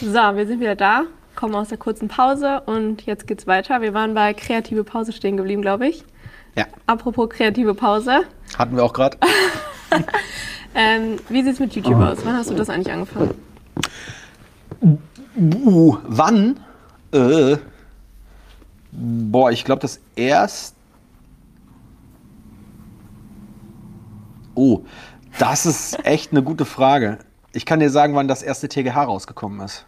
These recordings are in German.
So, wir sind wieder da, kommen aus der kurzen Pause und jetzt geht's weiter. Wir waren bei kreative Pause stehen geblieben, glaube ich. Ja. Apropos kreative Pause. Hatten wir auch gerade. Ähm, wie sieht's mit YouTube aus? Wann hast du das eigentlich angefangen? Uh, wann? Äh, boah, ich glaube, das erst. Oh, das ist echt eine gute Frage. Ich kann dir sagen, wann das erste TGH rausgekommen ist.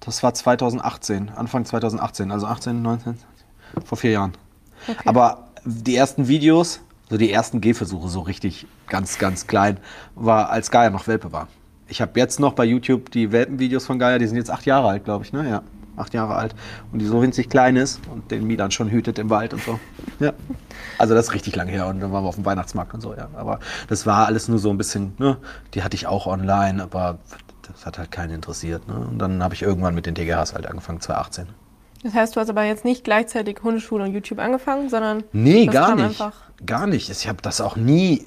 Das war 2018, Anfang 2018, also 18, 19, vor vier Jahren. Aber die ersten Videos, so die ersten Gehversuche, so richtig ganz, ganz klein, war als Gaia noch Welpe war. Ich habe jetzt noch bei YouTube die Welpenvideos von Gaia, die sind jetzt acht Jahre alt, glaube ich, ne? Ja, acht Jahre alt. Und die so winzig klein ist und den Milan schon hütet im Wald und so. Ja. Also das ist richtig lange her und dann waren wir auf dem Weihnachtsmarkt und so, ja. Aber das war alles nur so ein bisschen, ne? Die hatte ich auch online, aber das hat halt keinen interessiert. Ne? Und dann habe ich irgendwann mit den TGHs halt angefangen, 2018. Das heißt, du hast aber jetzt nicht gleichzeitig Hundeschule und YouTube angefangen, sondern Nee, gar nicht. einfach. Gar nicht. Ich habe das auch nie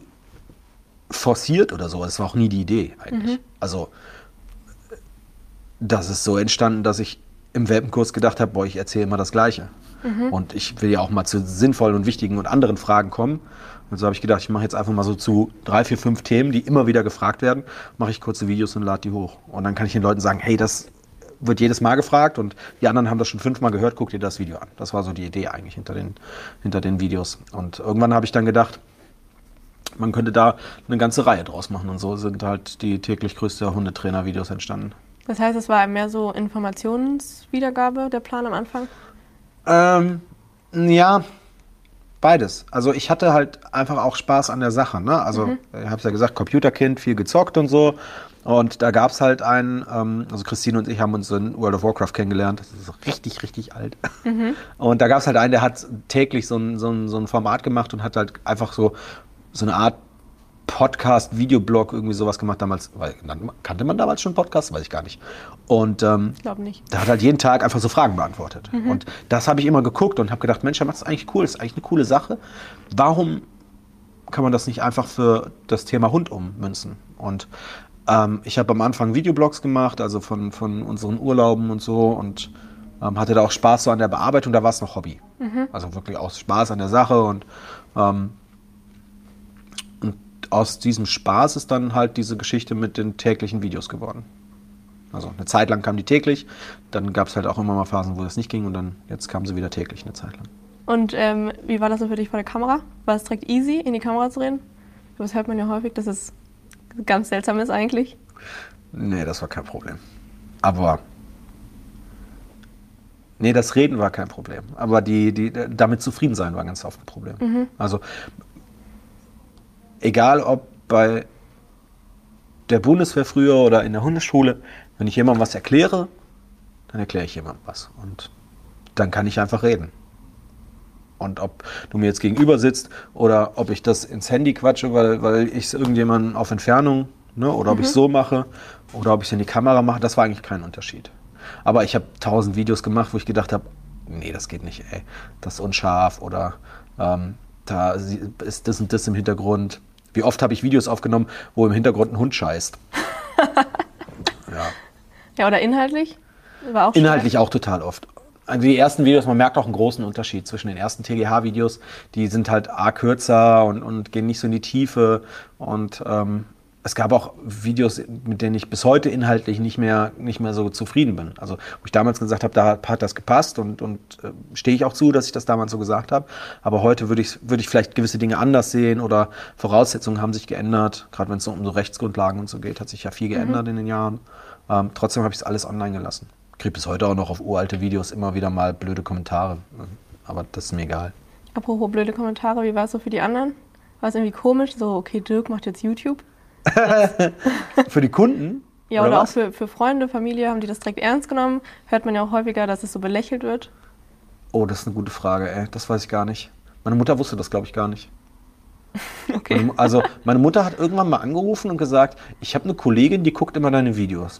forciert oder so. Das war auch nie die Idee eigentlich. Also, das ist so entstanden, dass ich im Welpenkurs gedacht habe, boah, ich erzähle immer das Gleiche. Und ich will ja auch mal zu sinnvollen und wichtigen und anderen Fragen kommen. Und so habe ich gedacht, ich mache jetzt einfach mal so zu drei, vier, fünf Themen, die immer wieder gefragt werden, mache ich kurze Videos und lade die hoch. Und dann kann ich den Leuten sagen, hey, das wird jedes Mal gefragt und die anderen haben das schon fünfmal gehört, guck dir das Video an. Das war so die Idee eigentlich hinter den, hinter den Videos. Und irgendwann habe ich dann gedacht, man könnte da eine ganze Reihe draus machen. Und so sind halt die täglich größte Hundetrainer-Videos entstanden. Das heißt, es war mehr so Informationswiedergabe, der Plan am Anfang? Ähm, ja, beides. Also ich hatte halt einfach auch Spaß an der Sache. Ne? Also ich habe es ja gesagt, Computerkind, viel gezockt und so. Und da gab es halt einen, ähm, also Christine und ich haben uns in World of Warcraft kennengelernt. Das ist richtig, richtig alt. Und da gab es halt einen, der hat täglich so ein, so, ein, so ein Format gemacht und hat halt einfach so, so eine Art Podcast, Videoblog, irgendwie sowas gemacht damals. Weil, kannte man damals schon Podcast? Weiß ich gar nicht. Und ähm, Ich glaube nicht. der hat halt jeden Tag einfach so Fragen beantwortet. Und das habe ich immer geguckt und habe gedacht, Mensch, der macht es eigentlich cool, das ist eigentlich eine coole Sache. Warum kann man das nicht einfach für das Thema Hund ummünzen? Und ähm, ich habe am Anfang Videoblogs gemacht, also von, von unseren Urlauben und so und ähm, hatte da auch Spaß so an der Bearbeitung, da war es noch Hobby. Also wirklich auch Spaß an der Sache und ähm, und aus diesem Spaß ist dann halt diese Geschichte mit den täglichen Videos geworden. Also eine Zeit lang kam die täglich, dann gab es halt auch immer mal Phasen, wo das nicht ging und dann jetzt kam sie wieder täglich eine Zeit lang. Und ähm, wie war das so für dich vor der Kamera? War es direkt easy, in die Kamera zu reden? Das hört man ja häufig, dass es ganz seltsam ist eigentlich. Nee, das war kein Problem. Aber. Nee, das Reden war kein Problem. Aber die, die, damit zufrieden sein war ganz oft ein Problem. Also, egal ob bei der Bundeswehr früher oder in der Hundeschule, wenn ich jemandem was erkläre, dann erkläre ich jemandem was. Und dann kann ich einfach reden. Und ob du mir jetzt gegenüber sitzt oder ob ich das ins Handy quatsche, weil, weil ich es irgendjemandem auf Entfernung, ne, oder ob ich es so mache oder ob ich es in die Kamera mache, das war eigentlich kein Unterschied. Aber ich habe tausend Videos gemacht, wo ich gedacht habe, nee, das geht nicht, ey, das ist unscharf oder ähm, da ist das und das im Hintergrund. Wie oft habe ich Videos aufgenommen, wo im Hintergrund ein Hund scheißt? ja. Ja, oder inhaltlich? War auch Inhaltlich auch total oft. Also die ersten Videos, man merkt auch einen großen Unterschied zwischen den ersten TGH-Videos. Die sind halt a kürzer und, und gehen nicht so in die Tiefe. Und ähm, es gab auch Videos, mit denen ich bis heute inhaltlich nicht mehr, nicht mehr so zufrieden bin. Also wo ich damals gesagt habe, da hat das gepasst und, und äh, stehe ich auch zu, dass ich das damals so gesagt habe. Aber heute würde ich, würde ich vielleicht gewisse Dinge anders sehen oder Voraussetzungen haben sich geändert. Gerade wenn es so um so Rechtsgrundlagen und so geht, hat sich ja viel geändert in den Jahren. Ähm, trotzdem habe ich es alles online gelassen. Kriege bis heute auch noch auf uralte Videos immer wieder mal blöde Kommentare. Aber das ist mir egal. Apropos blöde Kommentare, wie war es so für die anderen? War es irgendwie komisch? So, okay, Dirk macht jetzt YouTube. Für die Kunden? Ja, oder, auch was? für, für Freunde, Familie, haben die das direkt ernst genommen? Hört man ja auch häufiger, dass es so belächelt wird. Oh, das ist eine gute Frage, ey. Das weiß ich gar nicht. Meine Mutter wusste das, glaube ich, gar nicht. Okay. Meine, also, meine Mutter hat irgendwann mal angerufen und gesagt, ich habe eine Kollegin, die guckt immer deine Videos.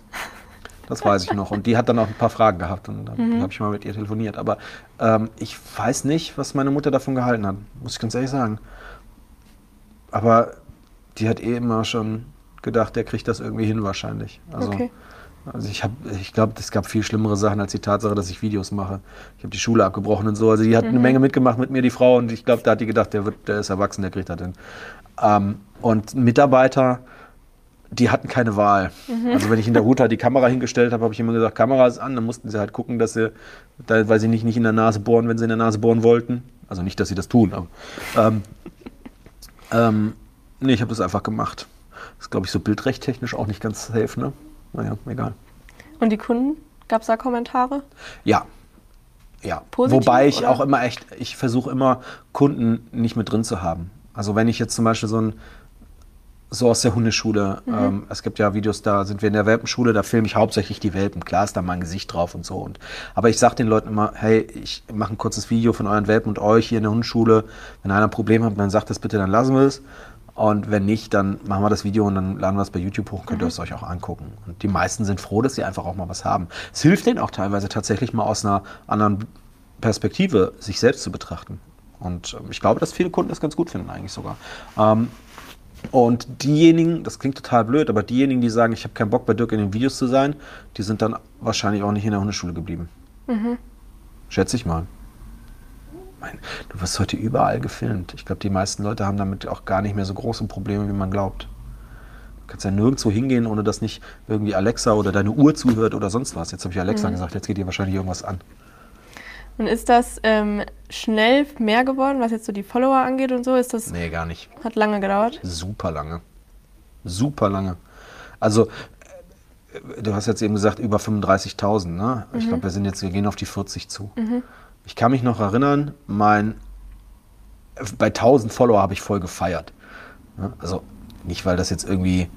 Das weiß ich noch. Und die hat dann auch ein paar Fragen gehabt und dann habe ich mal mit ihr telefoniert. Aber ähm, ich weiß nicht, was meine Mutter davon gehalten hat. Muss ich ganz ehrlich sagen. Aber die hat eh immer schon gedacht, der kriegt das irgendwie hin wahrscheinlich. Also Okay. Also ich habe, ich glaube, es gab viel schlimmere Sachen als die Tatsache, dass ich Videos mache. Ich habe die Schule abgebrochen und so. Also die hat eine Menge mitgemacht mit mir, die Frau, und ich glaube, da hat die gedacht, der wird, der ist erwachsen, der kriegt das hin. Ähm, und Mitarbeiter, die hatten keine Wahl. Also wenn ich in der Huta die Kamera hingestellt habe, habe ich immer gesagt, Kamera ist an, dann mussten sie halt gucken, dass sie, da, weil sie nicht, nicht in der Nase bohren, wenn sie in der Nase bohren wollten. Also nicht, dass sie das tun, aber ähm, ähm, nee, ich habe das einfach gemacht. Das ist, glaube ich, so bildrechttechnisch auch nicht ganz safe, ne? Naja, egal. Und die Kunden? Gab es da Kommentare? Ja. Ja. Positiv, Wobei ich oder? auch immer echt, ich versuche immer Kunden nicht mit drin zu haben. Also wenn ich jetzt zum Beispiel so ein, so aus der Hundeschule, ähm, es gibt ja Videos, da sind wir in der Welpenschule, da filme ich hauptsächlich die Welpen. Klar ist da mein Gesicht drauf und so. Und, aber ich sage den Leuten immer, hey, ich mache ein kurzes Video von euren Welpen und euch hier in der Hundeschule. Wenn einer ein Problem hat, dann sagt das bitte, dann lassen wir es. Und wenn nicht, dann machen wir das Video und dann laden wir es bei YouTube hoch, könnt ihr es euch auch angucken. Und die meisten sind froh, dass sie einfach auch mal was haben. Es hilft denen auch teilweise tatsächlich mal aus einer anderen Perspektive sich selbst zu betrachten. Und ähm, ich glaube, dass viele Kunden das ganz gut finden eigentlich sogar. Ähm, und diejenigen, das klingt total blöd, aber diejenigen, die sagen, ich habe keinen Bock bei Dirk in den Videos zu sein, die sind dann wahrscheinlich auch nicht in der Hundeschule geblieben. Schätze ich mal. Mein, du wirst heute überall gefilmt. Ich glaube, die meisten Leute haben damit auch gar nicht mehr so große Probleme, wie man glaubt. Du kannst ja nirgendwo hingehen, ohne dass nicht irgendwie Alexa oder deine Uhr zuhört oder sonst was. Jetzt habe ich Alexa gesagt, jetzt geht dir wahrscheinlich irgendwas an. Und ist das ähm, schnell mehr geworden, was jetzt so die Follower angeht und so? Ist das Nee, gar nicht. hat lange gedauert? Super lange. Super lange. Also, äh, du hast jetzt eben gesagt, über 35.000, ne? Ich glaube, wir sind jetzt, wir gehen auf die 40 zu. Ich kann mich noch erinnern, mein, bei 1000 Follower habe ich voll gefeiert. Also, nicht, weil das jetzt irgendwie,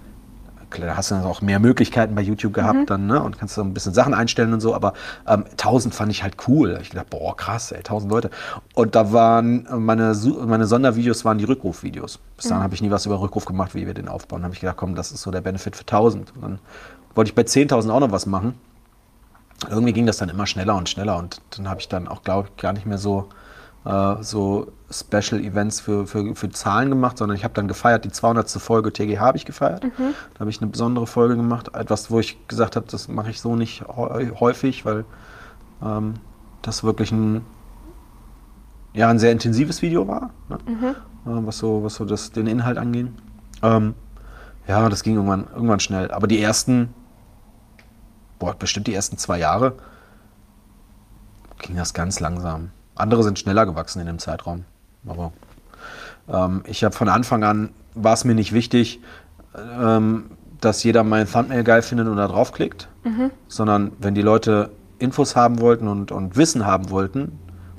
klar, da hast du dann auch mehr Möglichkeiten bei YouTube gehabt dann, ne? Und kannst so ein bisschen Sachen einstellen und so, aber ähm, 1000 fand ich halt cool. Ich dachte, boah, krass, ey, 1000 Leute. Und da waren meine, meine Sondervideos waren die Rückrufvideos. Bis dahin habe ich nie was über Rückruf gemacht, wie wir den aufbauen. Da habe ich gedacht, komm, das ist so der Benefit für 1000. Und dann wollte ich bei 10.000 auch noch was machen. Irgendwie ging das dann immer schneller und schneller und dann habe ich dann auch, glaube ich, gar nicht mehr so, äh, so Special Events für, für, für Zahlen gemacht, sondern ich habe dann gefeiert, die 200. Folge TGH habe ich gefeiert. Da habe ich eine besondere Folge gemacht, etwas, wo ich gesagt habe, das mache ich so nicht häu- häufig, weil ähm, das wirklich ein, ja, ein sehr intensives Video war, ne? äh, was so, was so das, den Inhalt anging. Ähm, ja, das ging irgendwann, irgendwann schnell. Aber die ersten, boah, bestimmt die ersten zwei Jahre ging das ganz langsam. Andere sind schneller gewachsen in dem Zeitraum. Aber ähm, ich habe von Anfang an, war es mir nicht wichtig, ähm, dass jeder mein Thumbnail geil findet und da draufklickt, sondern wenn die Leute Infos haben wollten und, und Wissen haben wollten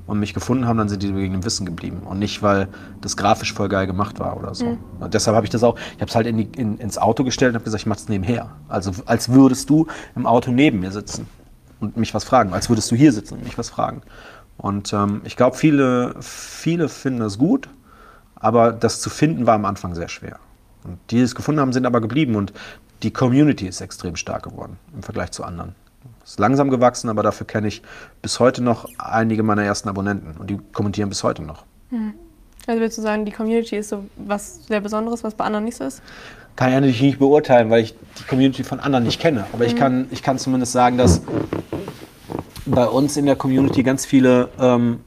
und mich gefunden haben, dann sind die wegen dem Wissen geblieben und nicht, weil das grafisch voll geil gemacht war oder so. Und deshalb habe ich das auch, ich habe es halt in die, in, ins Auto gestellt und habe gesagt, ich mache es nebenher. Also als würdest du im Auto neben mir sitzen und mich was fragen, als würdest du hier sitzen und mich was fragen. Und ähm, ich glaube, viele, viele finden das gut, aber das zu finden war am Anfang sehr schwer. Und die, die es gefunden haben, sind aber geblieben und die Community ist extrem stark geworden im Vergleich zu anderen. Ist langsam gewachsen, aber dafür kenne ich bis heute noch einige meiner ersten Abonnenten und die kommentieren bis heute noch. Also würdest du sagen, die Community ist so was sehr Besonderes, was bei anderen nicht so ist? Kann ich natürlich nicht beurteilen, weil ich die Community von anderen nicht kenne. Aber ich, kann, ich kann zumindest sagen, dass bei uns in der Community ganz viele ähm,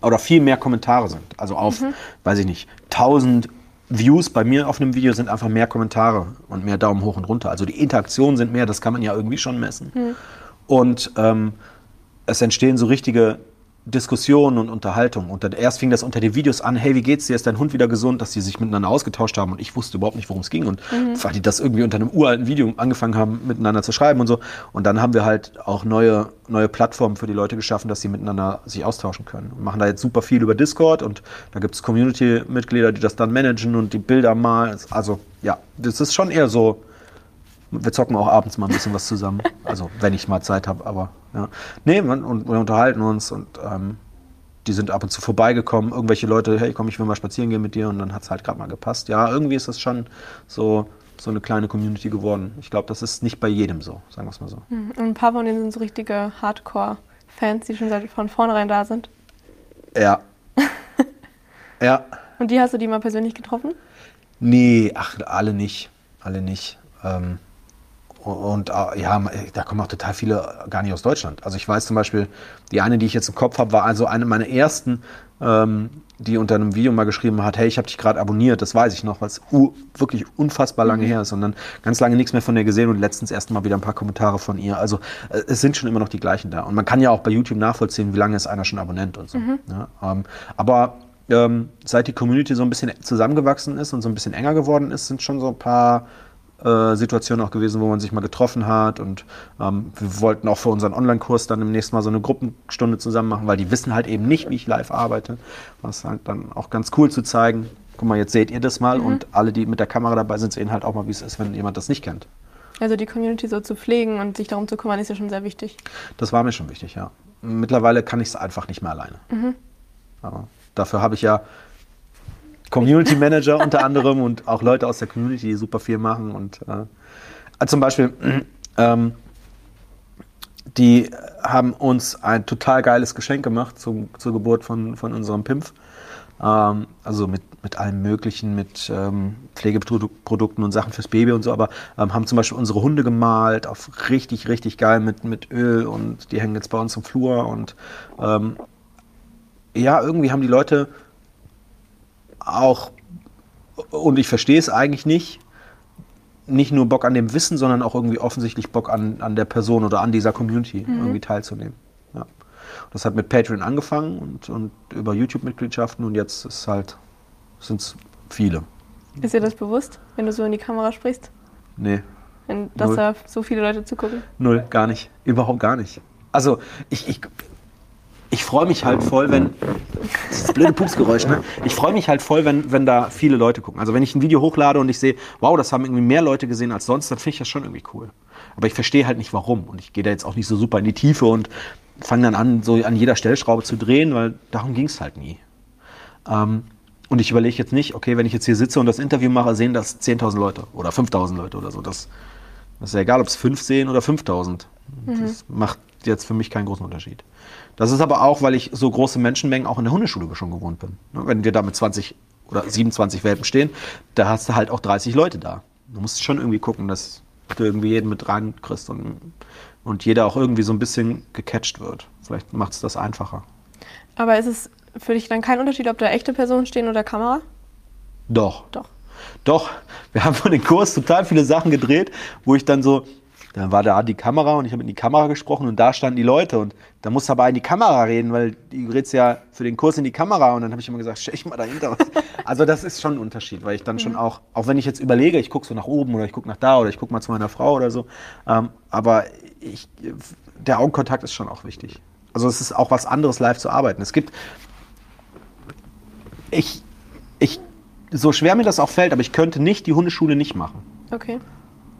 oder viel mehr Kommentare sind. Also auf, weiß ich nicht, 1000 Views bei mir auf einem Video sind einfach mehr Kommentare und mehr Daumen hoch und runter. Also die Interaktionen sind mehr, das kann man ja irgendwie schon messen. Und ähm, es entstehen so richtige Diskussionen und Unterhaltungen. Und dann erst fing das unter den Videos an, hey, wie geht's dir? Ist dein Hund wieder gesund? Dass die sich miteinander ausgetauscht haben und ich wusste überhaupt nicht, worum es ging. Und weil die das irgendwie unter einem uralten Video angefangen haben, miteinander zu schreiben und so. Und dann haben wir halt auch neue, neue Plattformen für die Leute geschaffen, dass sie miteinander sich austauschen können. Und machen da jetzt super viel über Discord und da gibt es Community-Mitglieder, die das dann managen und die Bilder malen. Also ja, das ist schon eher so, wir zocken auch abends mal ein bisschen was zusammen. Also, wenn ich mal Zeit habe, aber ja. Nee, man, und wir unterhalten uns und ähm, die sind ab und zu vorbeigekommen. Irgendwelche Leute, hey, komm, ich will mal spazieren gehen mit dir und dann hat es halt gerade mal gepasst. Ja, irgendwie ist das schon so, so eine kleine Community geworden. Ich glaube, das ist nicht bei jedem so, sagen wir es mal so. Und ein paar von denen sind so richtige Hardcore-Fans, die schon seit von vornherein da sind. Ja. ja. Und die hast du die mal persönlich getroffen? Nee, ach, alle nicht. Alle nicht. Ähm, und äh, ja, da kommen auch total viele gar nicht aus Deutschland. Also ich weiß zum Beispiel, die eine, die ich jetzt im Kopf habe, war also eine meiner ersten, ähm, die unter einem Video mal geschrieben hat, hey, ich habe dich gerade abonniert, das weiß ich noch, weil es wirklich unfassbar lange her ist und dann ganz lange nichts mehr von ihr gesehen und letztens erst mal wieder ein paar Kommentare von ihr. Also äh, es sind schon immer noch die gleichen da. Und man kann ja auch bei YouTube nachvollziehen, wie lange ist einer schon Abonnent und so. Mhm. Ja, ähm, aber ähm, seit die Community so ein bisschen zusammengewachsen ist und so ein bisschen enger geworden ist, sind schon so ein paar äh, Situationen auch gewesen, wo man sich mal getroffen hat. Und ähm, wir wollten auch für unseren Online-Kurs dann demnächst mal so eine Gruppenstunde zusammen machen, weil die wissen halt eben nicht, wie ich live arbeite. Was halt dann auch ganz cool zu zeigen. Guck mal, jetzt seht ihr das mal mhm. und alle, die mit der Kamera dabei sind, sehen halt auch mal, wie es ist, wenn jemand das nicht kennt. Also die Community so zu pflegen und sich darum zu kümmern, ist ja schon sehr wichtig. Das war mir schon wichtig, ja. Mittlerweile kann ich es einfach nicht mehr alleine. Mhm. Aber dafür habe ich ja Community Manager unter anderem und auch Leute aus der Community, die super viel machen. Und äh, zum Beispiel, ähm, die haben uns ein total geiles Geschenk gemacht zum, zur Geburt von, von unserem Pimpf. Ähm, also mit, mit allem Möglichen, mit ähm, Pflegeprodukten und Sachen fürs Baby und so, aber ähm, haben zum Beispiel unsere Hunde gemalt, auf richtig, richtig geil mit, mit Öl und die hängen jetzt bei uns im Flur und ähm, ja, irgendwie haben die Leute auch, und ich verstehe es eigentlich nicht, nicht nur Bock an dem Wissen, sondern auch irgendwie offensichtlich Bock an, an der Person oder an dieser Community mhm. irgendwie teilzunehmen. Ja. Das hat mit Patreon angefangen und, und über YouTube-Mitgliedschaften und jetzt ist halt, sind es viele. Ist dir das bewusst, wenn du so in die Kamera sprichst? Nee. Wenn, dass Null. da so viele Leute zugucken? Null, gar nicht. Überhaupt gar nicht. Also ich, ich, ich freue mich halt voll, wenn. Das ist das blöde Pupsgeräusch, ne? Ich freue mich halt voll, wenn, wenn da viele Leute gucken. Also wenn ich ein Video hochlade und ich sehe, wow, das haben irgendwie mehr Leute gesehen als sonst, dann finde ich das schon irgendwie cool. Aber ich verstehe halt nicht warum. Und ich gehe da jetzt auch nicht so super in die Tiefe und fange dann an, so an jeder Stellschraube zu drehen, weil darum ging es halt nie. Ähm, und ich überlege jetzt nicht, okay, wenn ich jetzt hier sitze und das Interview mache, sehen das 10.000 Leute oder 5.000 Leute oder so. Das, das ist ja egal, ob es 5 sehen oder 5.000. Mhm. Das macht jetzt für mich keinen großen Unterschied. Das ist aber auch, weil ich so große Menschenmengen auch in der Hundeschule schon gewohnt bin. Ne, wenn wir da mit 20 oder 27 Welpen stehen, da hast du halt auch 30 Leute da. Du musst schon irgendwie gucken, dass du irgendwie jeden mit reinkriegst und, und jeder auch irgendwie so ein bisschen gecatcht wird. Vielleicht macht es das einfacher. Aber ist es für dich dann kein Unterschied, ob da echte Personen stehen oder Kamera? Doch. Doch. Doch. Wir haben von den Kurs total viele Sachen gedreht, wo ich dann so, dann war da die Kamera und ich habe in die Kamera gesprochen und da standen die Leute und da musst du aber in die Kamera reden, weil du redest ja für den Kurs in die Kamera und dann habe ich immer gesagt, stell ich mal dahinter. also das ist schon ein Unterschied, weil ich dann schon auch, auch wenn ich jetzt überlege, ich gucke so nach oben oder ich gucke nach da oder ich gucke mal zu meiner Frau oder so, ähm, aber ich, der Augenkontakt ist schon auch wichtig. Also es ist auch was anderes, live zu arbeiten. Es gibt, ich, ich, so schwer mir das auch fällt, aber ich könnte nicht die Hundeschule nicht machen. Okay.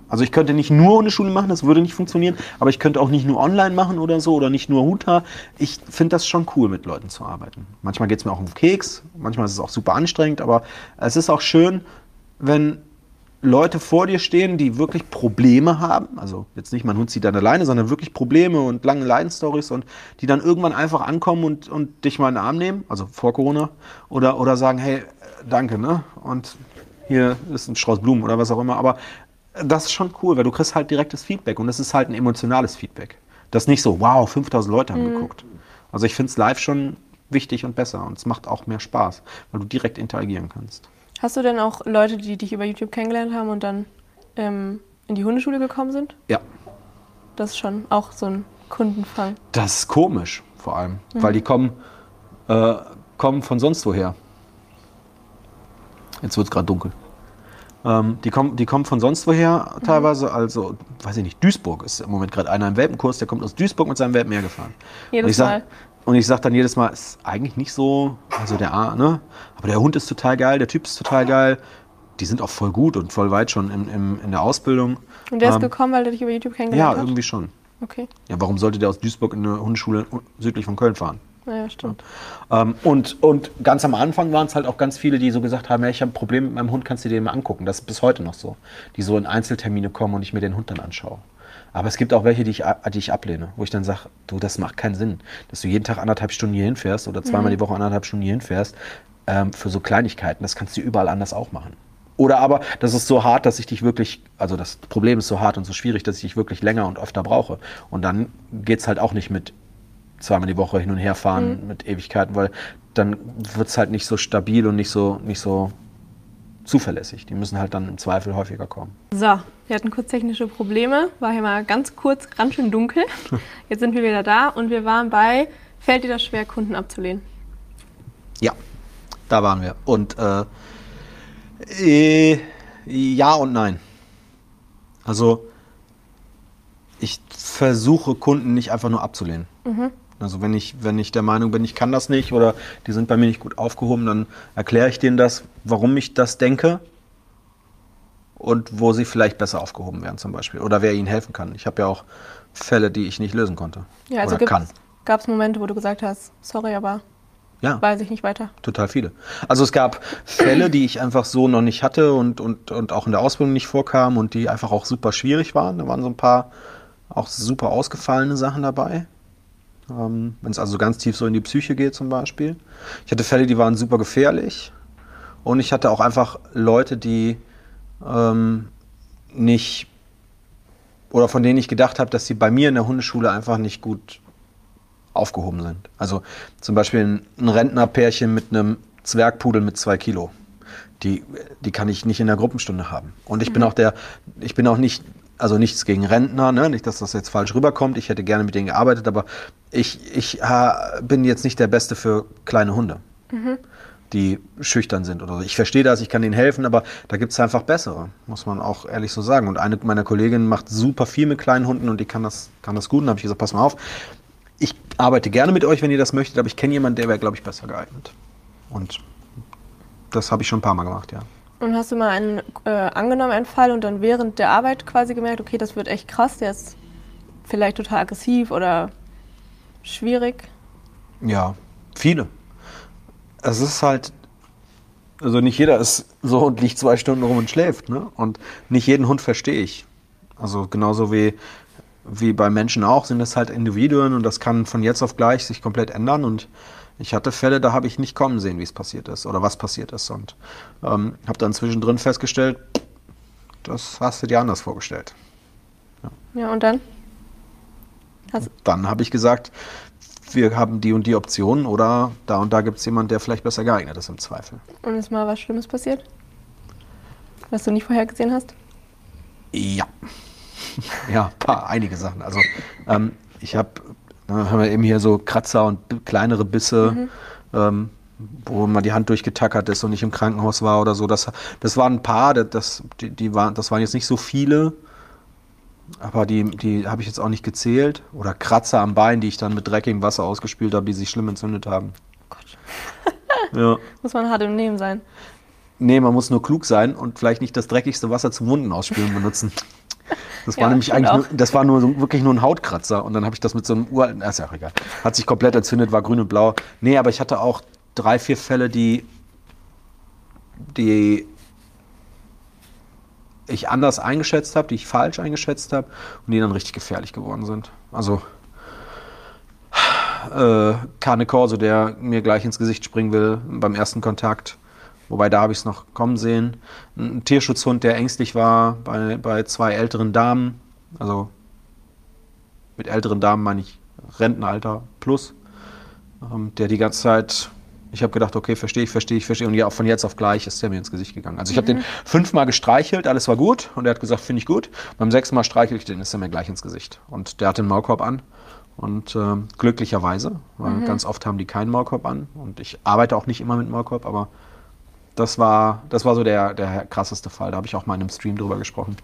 Also ich könnte nicht nur Hundeschule machen, das würde nicht funktionieren, aber ich könnte auch nicht nur online machen oder so oder nicht nur Huta. Ich finde das schon cool, mit Leuten zu arbeiten. Manchmal geht es mir auch um Keks, manchmal ist es auch super anstrengend, aber es ist auch schön, wenn Leute vor dir stehen, die wirklich Probleme haben, also jetzt nicht mein Hund zieht dann alleine, sondern wirklich Probleme und lange Leidenstories und die dann irgendwann einfach ankommen und, und dich mal in den Arm nehmen, also vor Corona, oder, oder sagen, hey, danke, ne? Und hier ist ein Strauß Blumen oder was auch immer, aber das ist schon cool, weil du kriegst halt direktes Feedback und das ist halt ein emotionales Feedback. Das ist nicht so, wow, 5000 Leute haben mhm. geguckt. Also ich finde es live schon wichtig und besser und es macht auch mehr Spaß, weil du direkt interagieren kannst. Hast du denn auch Leute, die dich über YouTube kennengelernt haben und dann ähm, in die Hundeschule gekommen sind? Ja. Das ist schon auch so ein Kundenfang. Das ist komisch vor allem, mhm. weil die kommen, äh, kommen von sonst woher. Jetzt wird es gerade dunkel. Ähm, die, kommen, die kommen von sonst woher teilweise. Mhm. Also, weiß ich nicht, Duisburg ist im Moment gerade einer im Welpenkurs, der kommt aus Duisburg mit seinem Welpen hergefahren. Jedes sag, Mal. Und ich sage dann jedes Mal, ist eigentlich nicht so, also der A, ne? Aber der Hund ist total geil, der Typ ist total geil. Die sind auch voll gut und voll weit schon im, im, in der Ausbildung. Und der ist ähm, gekommen, weil der dich über YouTube kennengelernt hat? Ja, irgendwie schon. Okay. Ja, warum sollte der aus Duisburg in eine Hundeschule südlich von Köln fahren? Ja, stimmt. Ähm, und, und ganz am Anfang waren es halt auch ganz viele, die so gesagt haben, ja, ich habe ein Problem mit meinem Hund, kannst du dir den mal angucken. Das ist bis heute noch so. Die so in Einzeltermine kommen und ich mir den Hund dann anschaue. Aber es gibt auch welche, die ich, die ich ablehne, wo ich dann sage, du, das macht keinen Sinn, dass du jeden Tag anderthalb Stunden hier hinfährst oder zweimal mhm. die Woche anderthalb Stunden hier hinfährst ähm, für so Kleinigkeiten. Das kannst du überall anders auch machen. Oder aber, das ist so hart, dass ich dich wirklich, also das Problem ist so hart und so schwierig, dass ich dich wirklich länger und öfter brauche. Und dann geht es halt auch nicht mit zweimal die Woche hin und her fahren Mhm. mit Ewigkeiten, weil dann wird es halt nicht so stabil und nicht so, nicht so zuverlässig. Die müssen halt dann im Zweifel häufiger kommen. So, wir hatten kurz technische Probleme. War hier mal ganz kurz ganz schön dunkel. Jetzt sind wir wieder da und wir waren bei, fällt dir das schwer, Kunden abzulehnen? Ja, da waren wir. Und äh, äh, ja und nein. Also ich versuche Kunden nicht einfach nur abzulehnen. Also wenn ich, wenn ich der Meinung bin, ich kann das nicht oder die sind bei mir nicht gut aufgehoben, dann erkläre ich denen das, warum ich das denke und wo sie vielleicht besser aufgehoben wären zum Beispiel oder wer ihnen helfen kann. Ich habe ja auch Fälle, die ich nicht lösen konnte Ja, also oder kann. gab es Momente, wo du gesagt hast, sorry, aber Ja. weiß ich nicht weiter. Total viele. Also es gab Fälle, die ich einfach so noch nicht hatte und, und, und auch in der Ausbildung nicht vorkamen und die einfach auch super schwierig waren. Da waren so ein paar auch super ausgefallene Sachen dabei. Ähm, Wenn es also ganz tief so in die Psyche geht zum Beispiel. Ich hatte Fälle, die waren super gefährlich. Und ich hatte auch einfach Leute, die ähm, nicht oder von denen ich gedacht habe, dass sie bei mir in der Hundeschule einfach nicht gut aufgehoben sind. Also zum Beispiel ein, Rentnerpärchen mit einem Zwergpudel mit zwei Kilo. Die, die kann ich nicht in der Gruppenstunde haben. Und ich bin auch der, ich bin auch nicht, also nichts gegen Rentner, ne? nicht, dass das jetzt falsch rüberkommt. Ich hätte gerne mit denen gearbeitet, aber ich, ich äh, bin jetzt nicht der Beste für kleine Hunde, die schüchtern sind oder so. Ich verstehe das, ich kann ihnen helfen, aber da gibt es einfach bessere, muss man auch ehrlich so sagen. Und eine meiner Kolleginnen macht super viel mit kleinen Hunden und die kann das, kann das gut. Und da habe ich gesagt, pass mal auf, ich arbeite gerne mit euch, wenn ihr das möchtet, aber ich kenne jemanden, der wäre, glaube ich, besser geeignet. Und das habe ich schon ein paar Mal gemacht, ja. Und hast du mal einen äh, angenommen, einen Fall und dann während der Arbeit quasi gemerkt, okay, das wird echt krass, der ist vielleicht total aggressiv oder schwierig? Ja, viele. Es ist halt, also nicht jeder ist so und liegt zwei Stunden rum und schläft, ne? Und nicht jeden Hund verstehe ich. Also genauso wie, wie bei Menschen auch, sind es halt Individuen und das kann von jetzt auf gleich sich komplett ändern. Und ich hatte Fälle, da habe ich nicht kommen sehen, wie es passiert ist oder was passiert ist. Und ähm, habe dann zwischendrin festgestellt, das hast du dir anders vorgestellt. Ja, und dann? Hast, Dann habe ich gesagt, wir haben die und die Optionen oder da und da gibt es jemanden, der vielleicht besser geeignet ist im Zweifel. und ist mal was Schlimmes passiert? Was du nicht vorhergesehen hast? Ja. ja, paar, einige Sachen. Also ähm, ich habe, haben wir eben hier so Kratzer und kleinere Bisse, ähm, wo mal die Hand durchgetackert ist und ich im Krankenhaus war oder so. Das, das waren ein paar, das, die, die waren, das waren jetzt nicht so viele, aber die, die habe ich jetzt auch nicht gezählt. Oder Kratzer am Bein, die ich dann mit dreckigem Wasser ausgespült habe, die sich schlimm entzündet haben. Gott. Ja. Muss man hart im Nehmen sein. Nee, man muss nur klug sein und vielleicht nicht das dreckigste Wasser zum Wunden ausspülen benutzen. Das war Ja, nämlich eigentlich nur, das war nur so, wirklich nur ein Hautkratzer und dann habe ich das mit so einem uralten, ist ja auch egal. Hat sich komplett entzündet, war grün und blau. Nee, aber ich hatte auch drei, vier Fälle, die, die ich anders eingeschätzt habe, die ich falsch eingeschätzt habe und die dann richtig gefährlich geworden sind. Also äh, Carne Corso, der mir gleich ins Gesicht springen will beim ersten Kontakt. Wobei da habe ich es noch kommen sehen. Ein Tierschutzhund, der ängstlich war bei, bei zwei älteren Damen. Also mit älteren Damen meine ich Rentenalter plus. Ähm, der die ganze Zeit, ich habe gedacht, okay, verstehe ich, verstehe ich, verstehe. Und ja, von jetzt auf gleich ist der mir ins Gesicht gegangen. Also ich habe den fünfmal gestreichelt, alles war gut. Und er hat gesagt, finde ich gut. Beim sechsten Mal streichel ich den, ist er mir gleich ins Gesicht. Und der hat den Maulkorb an. Und ähm, glücklicherweise, weil ganz oft haben die keinen Maulkorb an. Und ich arbeite auch nicht immer mit Maulkorb, aber das war, das war so der, der krasseste Fall. Da habe ich auch mal in einem Stream drüber gesprochen.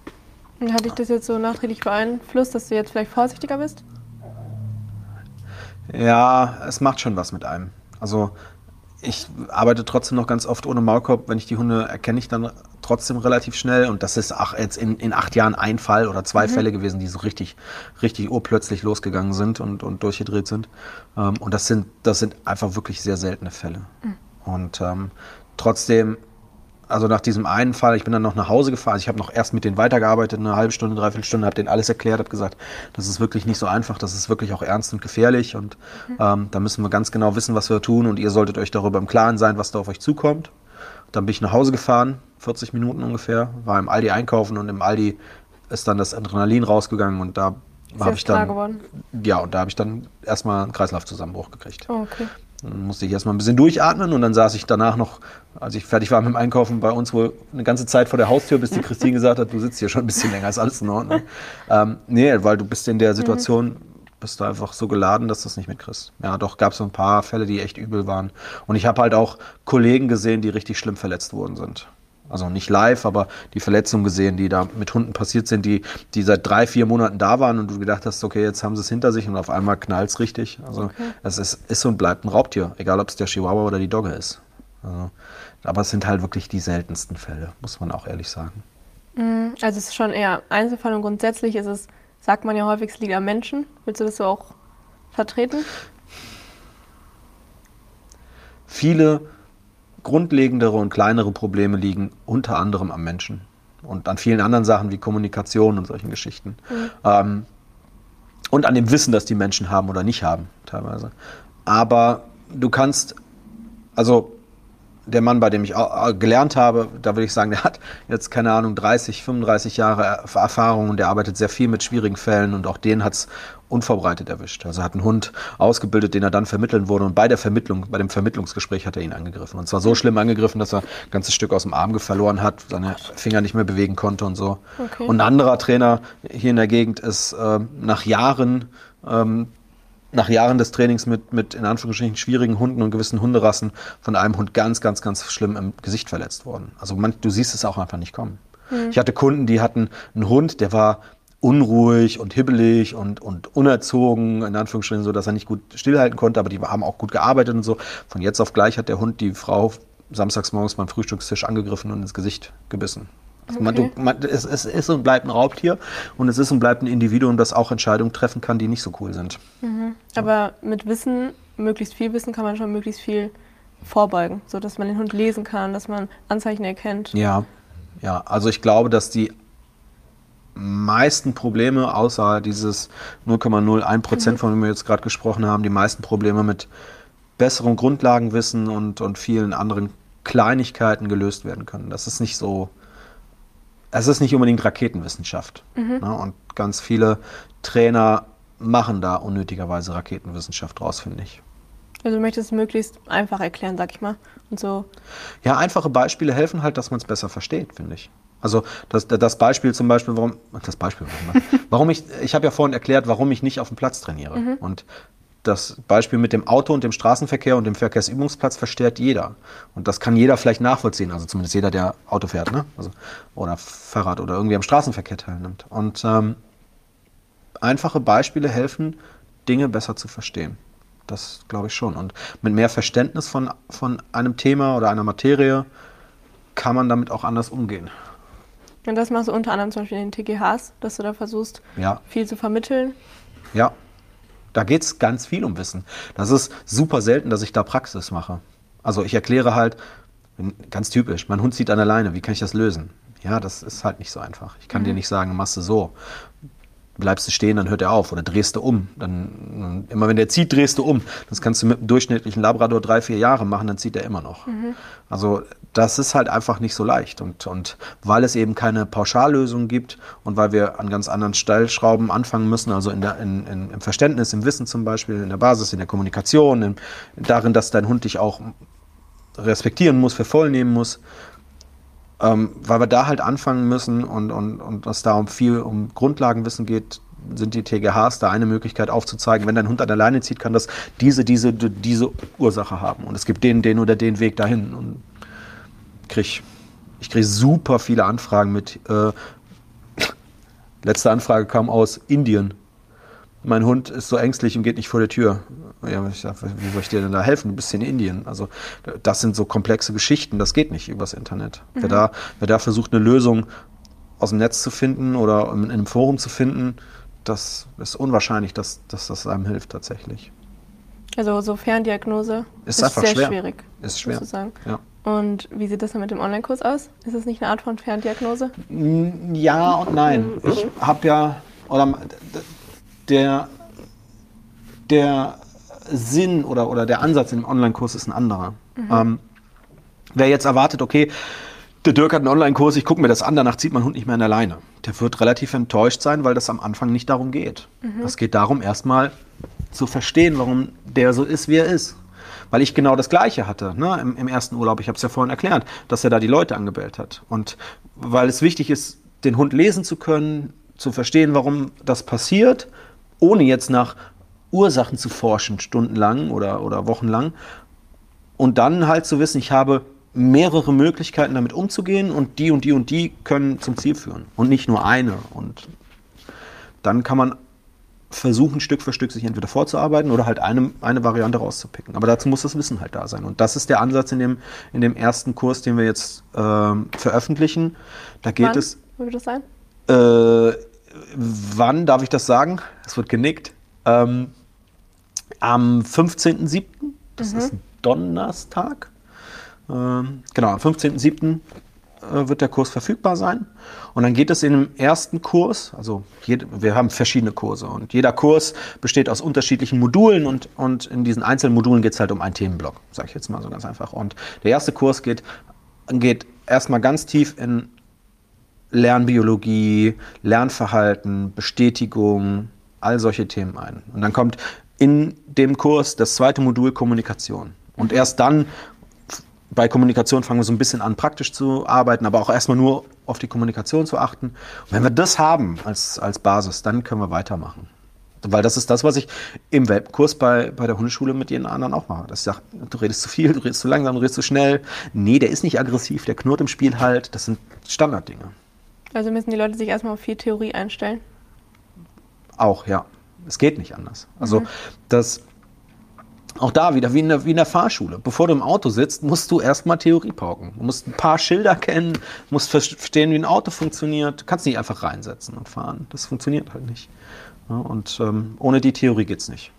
Und hat dich das jetzt so nachträglich beeinflusst, dass du jetzt vielleicht vorsichtiger bist? Ja, es macht schon was mit einem. Also ich arbeite trotzdem noch ganz oft ohne Maulkorb. Wenn ich die Hunde erkenne, ich dann trotzdem relativ schnell. Und das ist ach, jetzt in, in acht Jahren ein Fall oder zwei Fälle gewesen, die so richtig, richtig urplötzlich losgegangen sind und, und durchgedreht sind. Ähm, und das sind, das sind einfach wirklich sehr seltene Fälle. Und ähm, trotzdem, also nach diesem einen Fall, ich bin dann noch nach Hause gefahren. Ich habe noch erst mit denen weitergearbeitet, eine halbe Stunde, dreiviertel Stunde, habe denen alles erklärt, habe gesagt, das ist wirklich nicht so einfach, das ist wirklich auch ernst und gefährlich und ähm, da müssen wir ganz genau wissen, was wir tun und ihr solltet euch darüber im Klaren sein, was da auf euch zukommt. Dann bin ich nach Hause gefahren, 40 Minuten ungefähr, war im Aldi einkaufen und im Aldi ist dann das Adrenalin rausgegangen und da habe ich dann. Ja, und da habe ich dann erstmal einen Kreislaufzusammenbruch gekriegt. Oh, okay. Dann musste ich erstmal ein bisschen durchatmen und dann saß ich danach noch, als ich fertig war mit dem Einkaufen, bei uns wohl eine ganze Zeit vor der Haustür, bis die Christine gesagt hat, du sitzt hier schon ein bisschen länger, ist alles in Ordnung. ähm, nee, weil du bist in der Situation, mhm. bist du einfach so geladen, dass du das nicht mitkriegst. Ja, doch gab es so ein paar Fälle, die echt übel waren. Und ich habe halt auch Kollegen gesehen, die richtig schlimm verletzt worden sind also nicht live, aber die Verletzungen gesehen, die da mit Hunden passiert sind, die, die seit drei, vier Monaten da waren und du gedacht hast, okay, jetzt haben sie es hinter sich und auf einmal knallt es richtig. Also okay. es ist, ist und bleibt ein Raubtier, egal ob es der Chihuahua oder die Dogge ist. Also, aber es sind halt wirklich die seltensten Fälle, muss man auch ehrlich sagen. Mhm. Also es ist schon eher Einzelfall und grundsätzlich ist es, sagt man ja häufig, es liegt am Menschen. Willst du das so auch vertreten? Viele grundlegendere und kleinere Probleme liegen unter anderem am Menschen und an vielen anderen Sachen wie Kommunikation und solchen Geschichten. Mhm. Ähm, und an dem Wissen, das die Menschen haben oder nicht haben, teilweise. Aber du kannst, also der Mann, bei dem ich gelernt habe, da würde ich sagen, der hat jetzt, keine Ahnung, 30, 35 Jahre Erfahrung und der arbeitet sehr viel mit schwierigen Fällen und auch den hat es unvorbereitet erwischt. Also er hat einen Hund ausgebildet, den er dann vermitteln wurde und bei der Vermittlung, bei dem Vermittlungsgespräch hat er ihn angegriffen. Und zwar so schlimm angegriffen, dass er ein ganzes Stück aus dem Arm verloren hat, seine Finger nicht mehr bewegen konnte und so. Okay. Und ein anderer Trainer hier in der Gegend ist äh, nach Jahren ähm, nach Jahren des Trainings mit, mit in Anführungsstrichen schwierigen Hunden und gewissen Hunderassen von einem Hund ganz, ganz, ganz schlimm im Gesicht verletzt worden. Also man, du siehst es auch einfach nicht kommen. Mhm. Ich hatte Kunden, die hatten einen Hund, der war unruhig und hibbelig und, und unerzogen, in Anführungsstrichen so, dass er nicht gut stillhalten konnte, aber die haben auch gut gearbeitet und so. Von jetzt auf gleich hat der Hund die Frau samstags morgens beim Frühstückstisch angegriffen und ins Gesicht gebissen. Also okay. man, du, man, es, es, ist und bleibt ein Raubtier und es ist und bleibt ein Individuum, das auch Entscheidungen treffen kann, die nicht so cool sind. Mhm. Aber mit Wissen, möglichst viel Wissen, kann man schon möglichst viel vorbeugen, sodass man den Hund lesen kann, dass man Anzeichen erkennt. Ja, ja. Also ich glaube, dass die meisten Probleme, außer dieses 0,01 Prozent, mhm. von dem wir jetzt gerade gesprochen haben, die meisten Probleme mit besserem Grundlagenwissen und, und vielen anderen Kleinigkeiten gelöst werden können. Das ist nicht so es ist nicht unbedingt Raketenwissenschaft. Mhm. Ne? Und ganz viele Trainer machen da unnötigerweise Raketenwissenschaft draus, finde ich. Also du möchtest es möglichst einfach erklären, sag ich mal. Und so. Ja, einfache Beispiele helfen halt, dass man es besser versteht, finde ich. Also das, das Beispiel zum Beispiel, warum, das Beispiel, warum ich, ich habe ja vorhin erklärt, warum ich nicht auf dem Platz trainiere. Mhm. Und das Beispiel mit dem Auto und dem Straßenverkehr und dem Verkehrsübungsplatz versteht jeder. Und das kann jeder vielleicht nachvollziehen, also zumindest jeder, der Auto fährt, ne? Also, oder Fahrrad oder irgendwie am Straßenverkehr teilnimmt. Und ähm, einfache Beispiele helfen, Dinge besser zu verstehen. Das glaube ich schon. Und mit mehr Verständnis von, von einem Thema oder einer Materie kann man damit auch anders umgehen. Und das machst du unter anderem zum Beispiel in den TGHs, dass du da versuchst, ja. viel zu vermitteln. Ja, da geht es ganz viel um Wissen. Das ist super selten, dass ich da Praxis mache. Also ich erkläre halt, ganz typisch, mein Hund zieht an der Leine, wie kann ich das lösen? Ja, das ist halt nicht so einfach. Ich kann mhm. dir nicht sagen, machst du so bleibst du stehen, dann hört er auf oder drehst du um. Dann, immer wenn der zieht, drehst du um. Das kannst du mit einem durchschnittlichen Labrador drei, vier Jahre machen, dann zieht er immer noch. Mhm. Also das ist halt einfach nicht so leicht. Und, und weil es eben keine Pauschallösung gibt und weil wir an ganz anderen Stellschrauben anfangen müssen, also in der, in, in, im Verständnis, im Wissen zum Beispiel, in der Basis, in der Kommunikation, in, darin, dass dein Hund dich auch respektieren muss, für voll nehmen muss, ähm, weil wir da halt anfangen müssen und, und, und es da um viel um Grundlagenwissen geht, sind die TGHs da eine Möglichkeit aufzuzeigen, wenn dein Hund an der Leine zieht, kann das diese, diese, diese Ursache haben. Und es gibt den, den oder den Weg dahin. Und krieg, ich kriege super viele Anfragen mit. Äh, letzte Anfrage kam aus Indien mein Hund ist so ängstlich und geht nicht vor der Tür. Ja, ich sag, wie soll ich dir denn da helfen? Du bist hier in Indien. Also das sind so komplexe Geschichten, das geht nicht übers Internet. Mhm. Wer, da, wer da versucht, eine Lösung aus dem Netz zu finden oder in einem Forum zu finden, das ist unwahrscheinlich, dass, dass das einem hilft tatsächlich. Also so Ferndiagnose ist, ist sehr schwer. schwierig. Ist schwer. Sozusagen. Ja. Und wie sieht das dann mit dem Online-Kurs aus? Ist das nicht eine Art von Ferndiagnose? Ja und nein. Ich habe ja, oder der, der Sinn oder, oder der Ansatz im Online-Kurs ist ein anderer. Mhm. Ähm, wer jetzt erwartet, okay, Der Dirk hat einen Online-Kurs, ich gucke mir das an, danach zieht mein Hund nicht mehr an der Leine. Der wird relativ enttäuscht sein, weil das am Anfang nicht darum geht. Es geht darum, erstmal zu verstehen, warum der so ist, wie er ist. Weil ich genau das Gleiche hatte ne? Im, im ersten Urlaub. Ich habe es ja vorhin erklärt, dass er da die Leute angebellt hat. Und weil es wichtig ist, den Hund lesen zu können, zu verstehen, warum das passiert, ohne jetzt nach Ursachen zu forschen, stundenlang oder, oder wochenlang. Und dann halt zu wissen, ich habe mehrere Möglichkeiten damit umzugehen und die und die und die können zum Ziel führen. Und nicht nur eine. Und dann kann man versuchen, Stück für Stück sich entweder vorzuarbeiten oder halt eine, eine Variante rauszupicken. Aber dazu muss das Wissen halt da sein. Und das ist der Ansatz in dem, in dem ersten Kurs, den wir jetzt ähm, veröffentlichen. Da geht Wann es. wird das sein? Äh, wann darf ich das sagen? Es wird genickt. Ähm, am 15.07., das ist ein Donnerstag. Ähm, genau, am 15.07. äh, wird der Kurs verfügbar sein. Und dann geht es in dem ersten Kurs, also jede, wir haben verschiedene Kurse und jeder Kurs besteht aus unterschiedlichen Modulen und, und in diesen einzelnen Modulen geht es halt um einen Themenblock, sage ich jetzt mal so ganz einfach. Und der erste Kurs geht, geht erstmal ganz tief in Lernbiologie, Lernverhalten, Bestätigung, all solche Themen ein. Und dann kommt in dem Kurs das zweite Modul Kommunikation. Und erst dann, bei Kommunikation fangen wir so ein bisschen an, praktisch zu arbeiten, aber auch erstmal nur auf die Kommunikation zu achten. Und wenn wir das haben als, als Basis, dann können wir weitermachen. Weil das ist das, was ich im Webkurs bei, bei der Hundeschule mit jeden anderen auch mache. Dass ich sage, du redest zu viel, du redest zu langsam, du redest zu schnell. Nee, der ist nicht aggressiv, der knurrt im Spiel halt. Das sind Standarddinge. Also müssen die Leute sich erstmal auf viel Theorie einstellen. Auch, ja. Es geht nicht anders. Also das auch da wieder wie in, der, wie in der Fahrschule. Bevor du im Auto sitzt, musst du erstmal Theorie pauken. Du musst ein paar Schilder kennen, musst verstehen, wie ein Auto funktioniert. Du kannst nicht einfach reinsetzen und fahren. Das funktioniert halt nicht. Ja, und ähm, ohne die Theorie geht's nicht.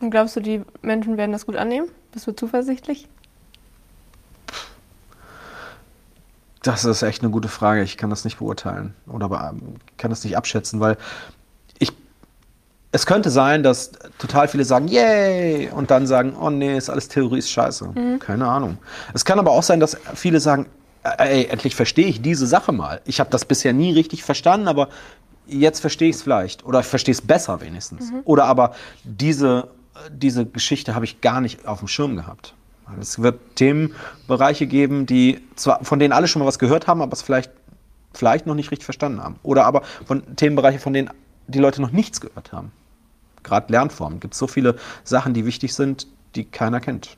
Und glaubst du, die Menschen werden das gut annehmen? Bist du zuversichtlich? Das ist echt eine gute Frage. Ich kann das nicht beurteilen oder kann das nicht abschätzen, weil. Es könnte sein, dass total viele sagen, yay, und dann sagen, oh nee, ist alles Theorie, ist scheiße. Keine Ahnung. Es kann aber auch sein, dass viele sagen, ey, endlich verstehe ich diese Sache mal. Ich habe das bisher nie richtig verstanden, aber jetzt verstehe ich es vielleicht. Oder ich verstehe es besser wenigstens. Oder aber diese, diese Geschichte habe ich gar nicht auf dem Schirm gehabt. Es wird Themenbereiche geben, die zwar von denen alle schon mal was gehört haben, aber es vielleicht, vielleicht noch nicht richtig verstanden haben. Oder aber von Themenbereiche, von denen die Leute noch nichts gehört haben. Gerade Lernformen. Gibt es so viele Sachen, die wichtig sind, die keiner kennt.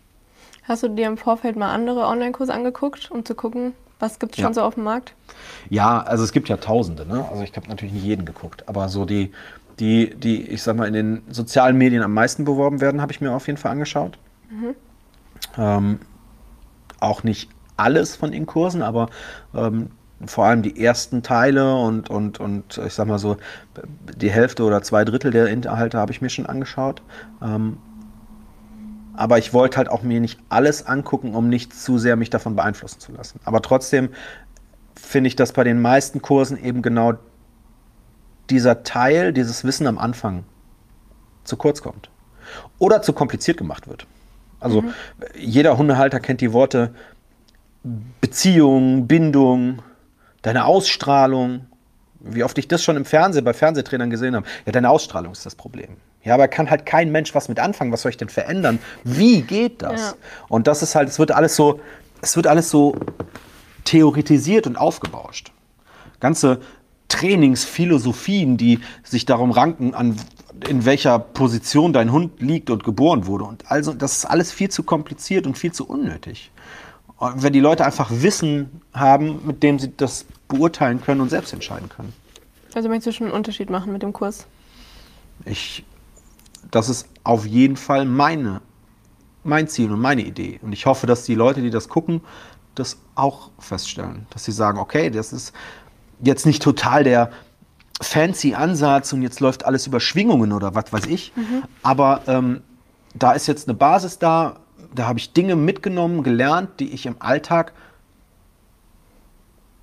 Hast du dir im Vorfeld mal andere Online-Kurse angeguckt, um zu gucken, was gibt es Ja. schon so auf dem Markt? Ja, also es gibt ja Tausende, ne? Also ich habe natürlich nicht jeden geguckt, aber so die, die, die, ich sag mal, in den sozialen Medien am meisten beworben werden, habe ich mir auf jeden Fall angeschaut. Ähm, auch nicht alles von den Kursen, aber ähm, vor allem die ersten Teile und, und, und ich sag mal so, die Hälfte oder zwei Drittel der Inhalte habe ich mir schon angeschaut. Ähm, aber ich wollte halt auch mir nicht alles angucken, um nicht zu sehr mich davon beeinflussen zu lassen. Aber trotzdem finde ich, dass bei den meisten Kursen eben genau dieser Teil, dieses Wissen am Anfang zu kurz kommt. Oder zu kompliziert gemacht wird. Also jeder Hundehalter kennt die Worte Beziehung, Bindung, deine Ausstrahlung. Wie oft ich das schon im Fernsehen bei Fernsehtrainern gesehen habe. Ja, deine Ausstrahlung ist das Problem. Ja, aber kann halt kein Mensch was mit anfangen. Was soll ich denn verändern? Wie geht das? Ja. Und das ist halt, es wird alles so, es wird alles so theoretisiert und aufgebauscht. Ganze Trainingsphilosophien, die sich darum ranken, an in welcher Position dein Hund liegt und geboren wurde. Und also, das ist alles viel zu kompliziert und viel zu unnötig. Und wenn die Leute einfach Wissen haben, mit dem sie das beurteilen können und selbst entscheiden können. Also möchtest du schon einen Unterschied machen mit dem Kurs? Ich, das ist auf jeden Fall meine, mein Ziel und meine Idee. Und ich hoffe, dass die Leute, die das gucken, das auch feststellen. Dass sie sagen, okay, das ist jetzt nicht total der fancy Ansatz und jetzt läuft alles über Schwingungen oder was weiß ich. Aber ähm, da ist jetzt eine Basis da, da habe ich Dinge mitgenommen, gelernt, die ich im Alltag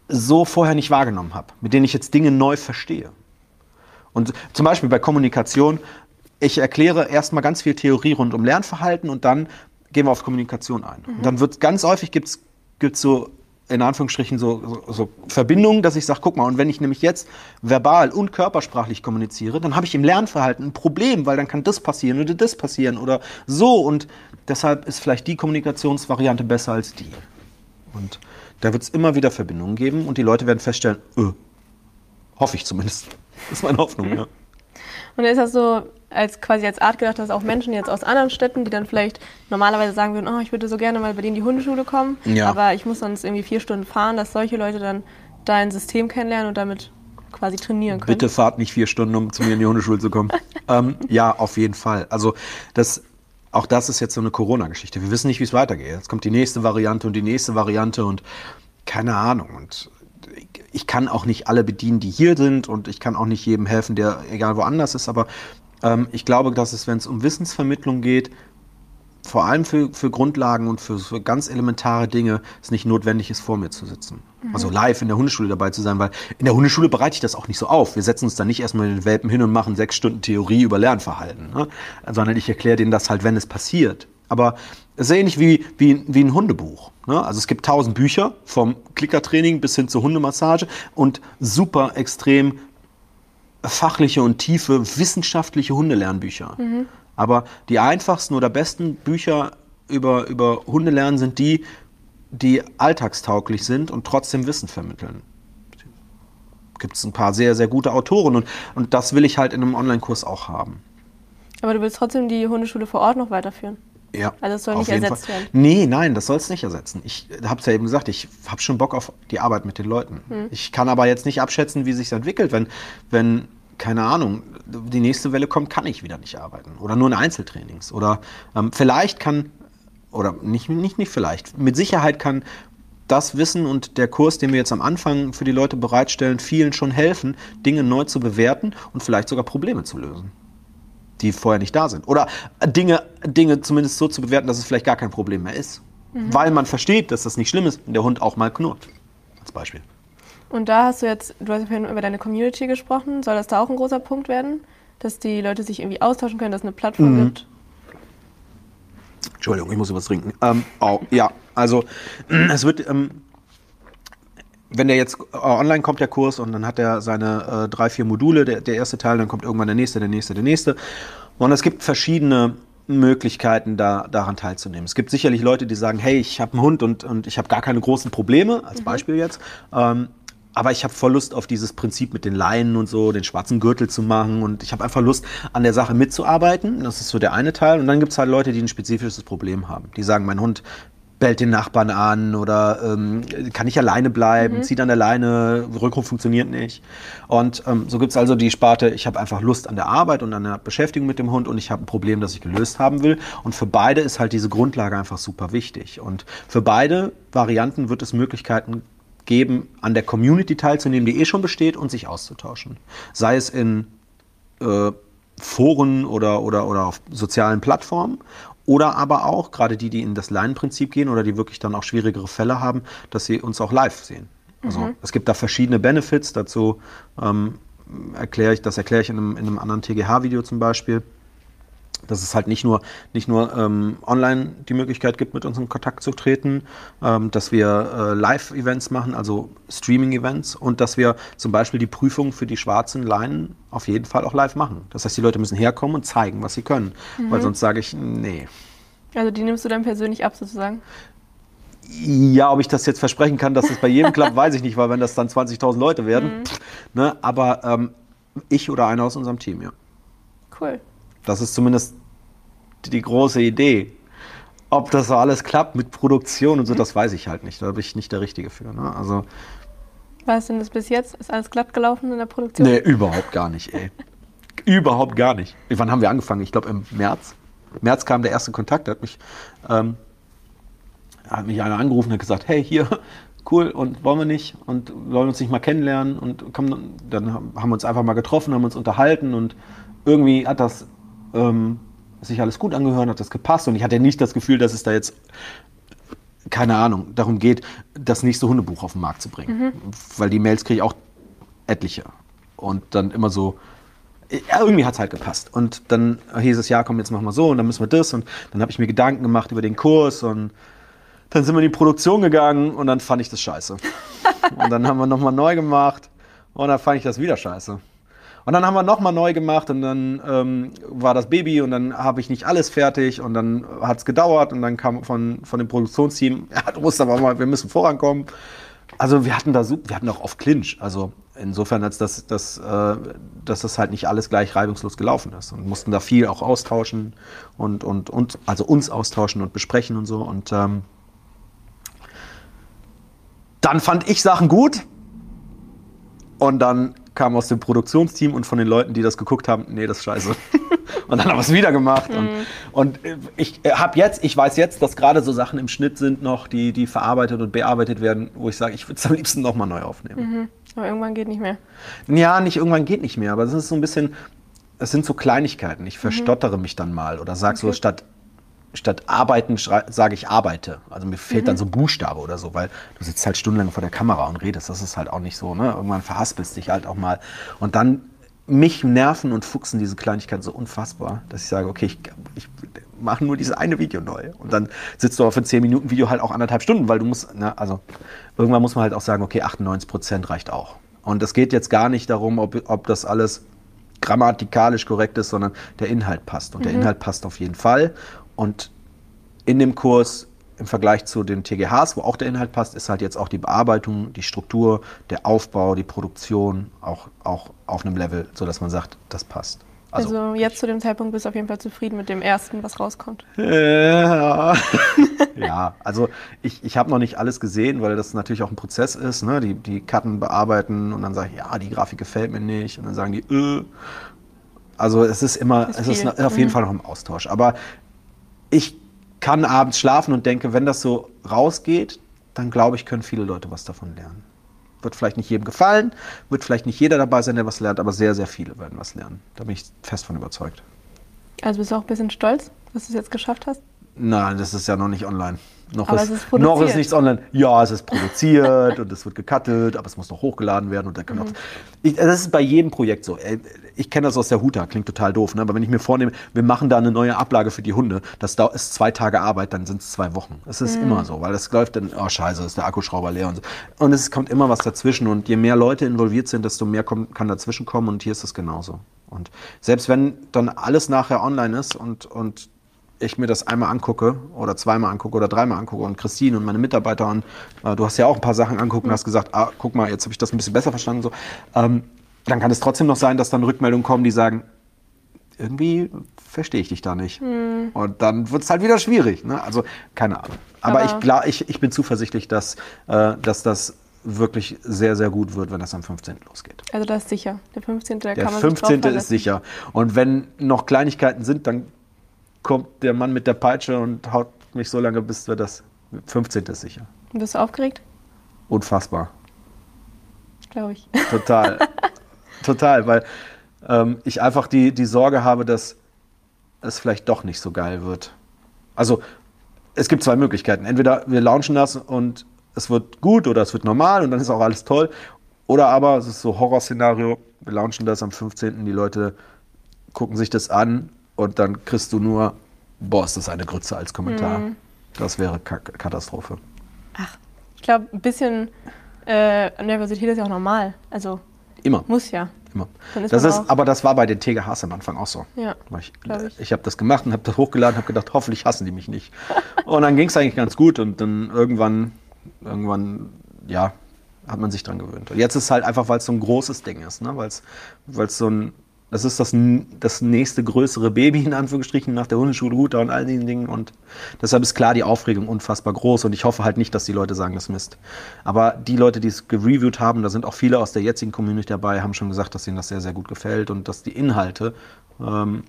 so vorher nicht wahrgenommen habe, mit denen ich jetzt Dinge neu verstehe. Und zum Beispiel bei Kommunikation, ich erkläre erstmal ganz viel Theorie rund um Lernverhalten und dann gehen wir auf Kommunikation ein. Und dann wird ganz häufig gibt's gibt's so in Anführungsstrichen so, so, so Verbindungen, dass ich sage, guck mal, und wenn ich nämlich jetzt verbal und körpersprachlich kommuniziere, dann habe ich im Lernverhalten ein Problem, weil dann kann das passieren oder das passieren oder so. Und deshalb ist vielleicht die Kommunikationsvariante besser als die. Und da wird es immer wieder Verbindungen geben und die Leute werden feststellen, öh, hoffe ich zumindest. Das ist meine Hoffnung, ja. Und ist das so, als quasi als Art gedacht, dass auch Menschen jetzt aus anderen Städten, die dann vielleicht normalerweise sagen würden, oh, ich würde so gerne mal bei denen in die Hundeschule kommen, Ja. aber ich muss sonst irgendwie vier Stunden fahren, dass solche Leute dann da ein System kennenlernen und damit quasi trainieren können. Bitte fahrt nicht vier Stunden, um zu mir in die Hundeschule zu kommen. ähm, ja, auf jeden Fall. Also das, auch das ist jetzt so eine Corona-Geschichte. Wir wissen nicht, wie es weitergeht. Jetzt kommt die nächste Variante und die nächste Variante und keine Ahnung. Und ich kann auch nicht alle bedienen, die hier sind und ich kann auch nicht jedem helfen, der egal woanders ist. Aber ähm, ich glaube, dass es, wenn es um Wissensvermittlung geht, vor allem für, für Grundlagen und für, für ganz elementare Dinge es nicht notwendig ist, vor mir zu sitzen. Also live in der Hundeschule dabei zu sein, weil in der Hundeschule bereite ich das auch nicht so auf. Wir setzen uns dann nicht erstmal den Welpen hin und machen sechs Stunden Theorie über Lernverhalten, ne? sondern ich erkläre denen das halt, wenn es passiert. Aber es ist ähnlich wie, wie, wie ein Hundebuch. Ne? Also es gibt tausend Bücher, vom Klickertraining bis hin zur Hundemassage und super extrem fachliche und tiefe wissenschaftliche Hundelernbücher. Aber die einfachsten oder besten Bücher über, über Hundelernen sind die, die alltagstauglich sind und trotzdem Wissen vermitteln. Gibt es ein paar sehr, sehr gute Autoren und, und das will ich halt in einem Online-Kurs auch haben. Aber du willst trotzdem die Hundeschule vor Ort noch weiterführen. Ja, Also es soll nicht ersetzt Fall. werden. Nee, nein, das soll es nicht ersetzen. Ich habe es ja eben gesagt, ich habe schon Bock auf die Arbeit mit den Leuten. Hm. Ich kann aber jetzt nicht abschätzen, wie sich entwickelt. Wenn, wenn, keine Ahnung, die nächste Welle kommt, kann ich wieder nicht arbeiten. Oder nur in Einzeltrainings. Oder ähm, vielleicht kann, oder nicht, nicht, nicht vielleicht, mit Sicherheit kann das Wissen und der Kurs, den wir jetzt am Anfang für die Leute bereitstellen, vielen schon helfen, Dinge neu zu bewerten und vielleicht sogar Probleme zu lösen die vorher nicht da sind. Oder Dinge, Dinge zumindest so zu bewerten, dass es vielleicht gar kein Problem mehr ist. Weil man versteht, dass das nicht schlimm ist, wenn der Hund auch mal knurrt. Als Beispiel. Und da hast du jetzt, du hast ja vorhin über deine Community gesprochen, soll das da auch ein großer Punkt werden? Dass die Leute sich irgendwie austauschen können, dass es eine Plattform Mhm. gibt? Entschuldigung, ich muss was trinken. Ähm, oh, ja, also es wird, ähm, wenn der jetzt äh, online kommt, der Kurs, und dann hat er seine äh, drei, vier Module, der, der erste Teil, dann kommt irgendwann der nächste, der nächste, der nächste. Und es gibt verschiedene Möglichkeiten, da, daran teilzunehmen. Es gibt sicherlich Leute, die sagen, hey, ich habe einen Hund und, und ich habe gar keine großen Probleme, als Beispiel jetzt. Ähm, aber ich habe voll Lust auf dieses Prinzip mit den Leinen und so, den schwarzen Gürtel zu machen. Und ich habe einfach Lust, an der Sache mitzuarbeiten. Das ist so der eine Teil. Und dann gibt es halt Leute, die ein spezifisches Problem haben. Die sagen, mein Hund bellt den Nachbarn an oder ähm, kann nicht alleine bleiben, zieht an der Leine, Rückruf funktioniert nicht. Und ähm, so gibt es also die Sparte, ich habe einfach Lust an der Arbeit und an der Beschäftigung mit dem Hund und ich habe ein Problem, das ich gelöst haben will. Und für beide ist halt diese Grundlage einfach super wichtig. Und für beide Varianten wird es Möglichkeiten geben, an der Community teilzunehmen, die eh schon besteht und sich auszutauschen. Sei es in äh, Foren oder, oder, oder auf sozialen Plattformen oder aber auch, gerade die, die in das Leinenprinzip gehen oder die wirklich dann auch schwierigere Fälle haben, dass sie uns auch live sehen. Also es gibt da verschiedene Benefits, dazu ähm, erkläre ich, das erkläre ich in einem, in einem anderen TGH-Video zum Beispiel, dass es halt nicht nur, nicht nur ähm, online die Möglichkeit gibt, mit uns in Kontakt zu treten, ähm, dass wir äh, Live-Events machen, also Streaming-Events und dass wir zum Beispiel die Prüfung für die schwarzen Leinen auf jeden Fall auch live machen. Das heißt, die Leute müssen herkommen und zeigen, was sie können, weil sonst sage ich, nee. Also die nimmst du dann persönlich ab sozusagen? Ja, ob ich das jetzt versprechen kann, dass es bei jedem klappt, weiß ich nicht, weil wenn das dann 20.000 Leute werden, pff, ne, aber ähm, ich oder einer aus unserem Team, ja. Cool. Das ist zumindest die große Idee. Ob das so alles klappt mit Produktion und so, das weiß ich halt nicht. Da bin ich nicht der Richtige für. Ne? Also, Was ist denn das bis jetzt? Ist alles glatt gelaufen in der Produktion? nee, überhaupt gar nicht, ey. überhaupt gar nicht. Wann haben wir angefangen? Ich glaube im März. Im März kam der erste Kontakt. Da hat mich, ähm, hat mich einer angerufen und hat gesagt, hey, hier, cool, und wollen wir nicht? Und wollen uns nicht mal kennenlernen? Und komm, dann haben wir uns einfach mal getroffen, haben uns unterhalten und irgendwie hat das ähm, sich alles gut angehört, hat das gepasst und ich hatte nicht das Gefühl, dass es da jetzt keine Ahnung, darum geht, das nächste Hundebuch auf den Markt zu bringen. Weil die Mails kriege ich auch etliche. Und dann immer so, ja, irgendwie hat es halt gepasst. Und dann hieß es, ja, komm, jetzt machen wir so und dann müssen wir das. Und dann habe ich mir Gedanken gemacht über den Kurs und Dann sind wir in die Produktion gegangen und dann fand ich das scheiße. und dann haben wir nochmal neu gemacht und dann fand ich das wieder scheiße. Und dann haben wir nochmal neu gemacht und dann ähm, war das Baby und dann habe ich nicht alles fertig und dann hat es gedauert und dann kam von, von dem Produktionsteam, ja, du musst aber mal, wir müssen vorankommen. Also wir hatten da wir hatten auch auf Clinch. Also insofern, als dass, dass, äh, dass das halt nicht alles gleich reibungslos gelaufen ist und mussten da viel auch austauschen und, und, und also uns austauschen und besprechen und so. Und ähm, dann fand ich Sachen gut und dann kam aus dem Produktionsteam und von den Leuten, die das geguckt haben, nee, das ist scheiße. und dann haben wir es wieder gemacht. Und, mhm. und ich äh, habe jetzt, ich weiß jetzt, dass gerade so Sachen im Schnitt sind noch, die, die verarbeitet und bearbeitet werden, wo ich sage, ich würde es am liebsten nochmal neu aufnehmen. Mhm. Aber irgendwann geht nicht mehr. Ja, nicht irgendwann geht nicht mehr, aber es ist so ein bisschen, es sind so Kleinigkeiten. Ich mhm. verstottere mhm. mich dann mal oder sage okay. so statt statt arbeiten sage ich arbeite. Also mir fehlt mhm. dann so ein Buchstabe oder so, weil du sitzt halt stundenlang vor der Kamera und redest. Das ist halt auch nicht so. Ne? Irgendwann verhaspelst dich halt auch mal. Und dann mich nerven und fuchsen diese Kleinigkeiten so unfassbar, dass ich sage, okay, ich, ich mache nur dieses eine Video neu. Und dann sitzt du auf ein 10-Minuten-Video halt auch anderthalb Stunden, weil du musst, ne, also irgendwann muss man halt auch sagen, okay, 98 Prozent reicht auch. Und es geht jetzt gar nicht darum, ob, ob das alles grammatikalisch korrekt ist, sondern der Inhalt passt. Und mhm. der Inhalt passt auf jeden Fall. Und in dem Kurs im Vergleich zu den TGHs, wo auch der Inhalt passt, ist halt jetzt auch die Bearbeitung, die Struktur, der Aufbau, die Produktion auch, auch auf einem Level, sodass man sagt, das passt. Also, also jetzt zu dem Zeitpunkt bist du auf jeden Fall zufrieden mit dem ersten, was rauskommt. Ja, ja also ich, ich habe noch nicht alles gesehen, weil das natürlich auch ein Prozess ist. Ne? Die, die Karten bearbeiten und dann sage ich, ja, die Grafik gefällt mir nicht. Und dann sagen die, äh. Also es ist immer, ist es ist auf jeden mhm. Fall noch im Austausch. Aber ich kann abends schlafen und denke, wenn das so rausgeht, dann glaube ich, können viele Leute was davon lernen. Wird vielleicht nicht jedem gefallen, wird vielleicht nicht jeder dabei sein, der was lernt, aber sehr, sehr viele werden was lernen. Da bin ich fest von überzeugt. Also bist du auch ein bisschen stolz, dass du es jetzt geschafft hast? Nein, das ist ja noch nicht online. Noch, ist, ist noch ist nichts online. Ja, es ist produziert und es wird gecuttet, aber es muss noch hochgeladen werden. Und da kann mhm. ich, das ist bei jedem Projekt so. Ich kenne das aus der Huta, klingt total doof, ne? aber wenn ich mir vornehme, wir machen da eine neue Ablage für die Hunde, das ist zwei Tage Arbeit, dann sind es zwei Wochen. Es ist mhm. immer so, weil das läuft dann, oh scheiße, ist der Akkuschrauber leer und so. Und es kommt immer was dazwischen und je mehr Leute involviert sind, desto mehr kommt, kann dazwischen kommen und hier ist es genauso. Und selbst wenn dann alles nachher online ist und, und ich mir das einmal angucke oder zweimal angucke oder dreimal angucke und Christine und meine Mitarbeiter und äh, du hast ja auch ein paar Sachen anguckt und hast gesagt, ah, guck mal, jetzt habe ich das ein bisschen besser verstanden. So, ähm, dann kann es trotzdem noch sein, dass dann Rückmeldungen kommen, die sagen, irgendwie verstehe ich dich da nicht. Hm. Und dann wird es halt wieder schwierig. Ne? Also keine Ahnung. Aber, Aber ich, ich, ich bin zuversichtlich, dass, äh, dass das wirklich sehr, sehr gut wird, wenn das am 15. losgeht. Also das ist sicher. Der 15. Der kann man 15. ist sicher. Und wenn noch Kleinigkeiten sind, dann kommt der Mann mit der Peitsche und haut mich so lange, bis wir das 15. ist sicher. Und bist du aufgeregt? Unfassbar. Glaube ich. Total. Total, weil ähm, ich einfach die, die Sorge habe, dass es vielleicht doch nicht so geil wird. Also es gibt zwei Möglichkeiten. Entweder wir launchen das und es wird gut oder es wird normal und dann ist auch alles toll. Oder aber es ist so Horrorszenario, wir launchen das am 15. Die Leute gucken sich das an und dann kriegst du nur, boah, ist das eine Grütze als Kommentar. Mhm. Das wäre K Katastrophe. Ach, ich glaube, ein bisschen äh, Nervosität ist ja auch normal. Also immer. Muss ja. Immer. Das ist, aber das war bei den TGHs am Anfang auch so. Ja, ich ich, ich habe das gemacht und habe das hochgeladen, habe gedacht, hoffentlich hassen die mich nicht. und dann ging es eigentlich ganz gut und dann irgendwann, irgendwann, ja, hat man sich dran gewöhnt. Und jetzt ist es halt einfach, weil es so ein großes Ding ist, ne? weil es so ein das ist das, das nächste größere Baby, in Anführungsstrichen, nach der Hundeschule Huta und all diesen Dingen. Und deshalb ist klar die Aufregung unfassbar groß. Und ich hoffe halt nicht, dass die Leute sagen, das Mist. Aber die Leute, die es gereviewt haben, da sind auch viele aus der jetzigen Community dabei, haben schon gesagt, dass ihnen das sehr, sehr gut gefällt und dass die Inhalte ähm,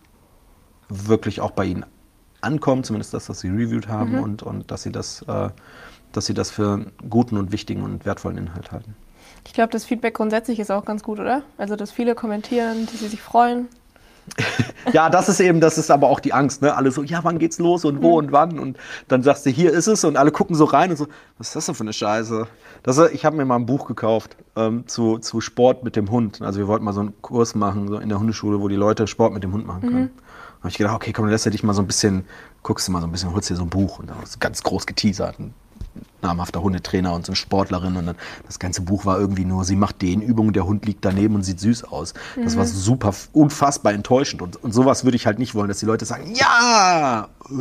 wirklich auch bei ihnen ankommen, zumindest das, was sie reviewt haben mhm. und, und dass, sie das, äh, dass sie das für einen guten und wichtigen und wertvollen Inhalt halten. Ich glaube, das Feedback grundsätzlich ist auch ganz gut, oder? Also, dass viele kommentieren, dass sie sich freuen. ja, das ist eben, das ist aber auch die Angst, ne? Alle so, ja, wann geht's los und wo mhm. und wann? Und dann sagst du, hier ist es und alle gucken so rein und so, was ist das denn für eine Scheiße? Das, ich habe mir mal ein Buch gekauft ähm, zu, zu Sport mit dem Hund. Also wir wollten mal so einen Kurs machen, so in der Hundeschule, wo die Leute Sport mit dem Hund machen können. Mhm. Da habe ich gedacht, okay, komm, dann lässt du dich mal so ein bisschen, guckst du mal so ein bisschen, holst dir so ein Buch und dann du ganz groß geteasert. Und namhafter Hundetrainer und so eine Sportlerin und dann, das ganze Buch war irgendwie nur, sie macht den Übungen, der Hund liegt daneben und sieht süß aus. Das war super, unfassbar enttäuschend und, und sowas würde ich halt nicht wollen, dass die Leute sagen, ja, äh?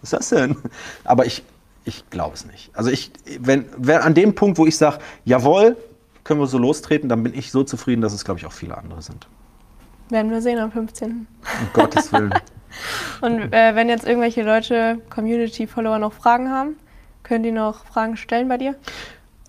was ist das denn? Aber ich, ich glaube es nicht. Also ich, wenn, wenn an dem Punkt, wo ich sage, jawohl, können wir so lostreten, dann bin ich so zufrieden, dass es, glaube ich, auch viele andere sind. Werden wir sehen am 15. Um Gottes Willen. Und äh, wenn jetzt irgendwelche Leute, Community-Follower noch Fragen haben, können die noch Fragen stellen bei dir?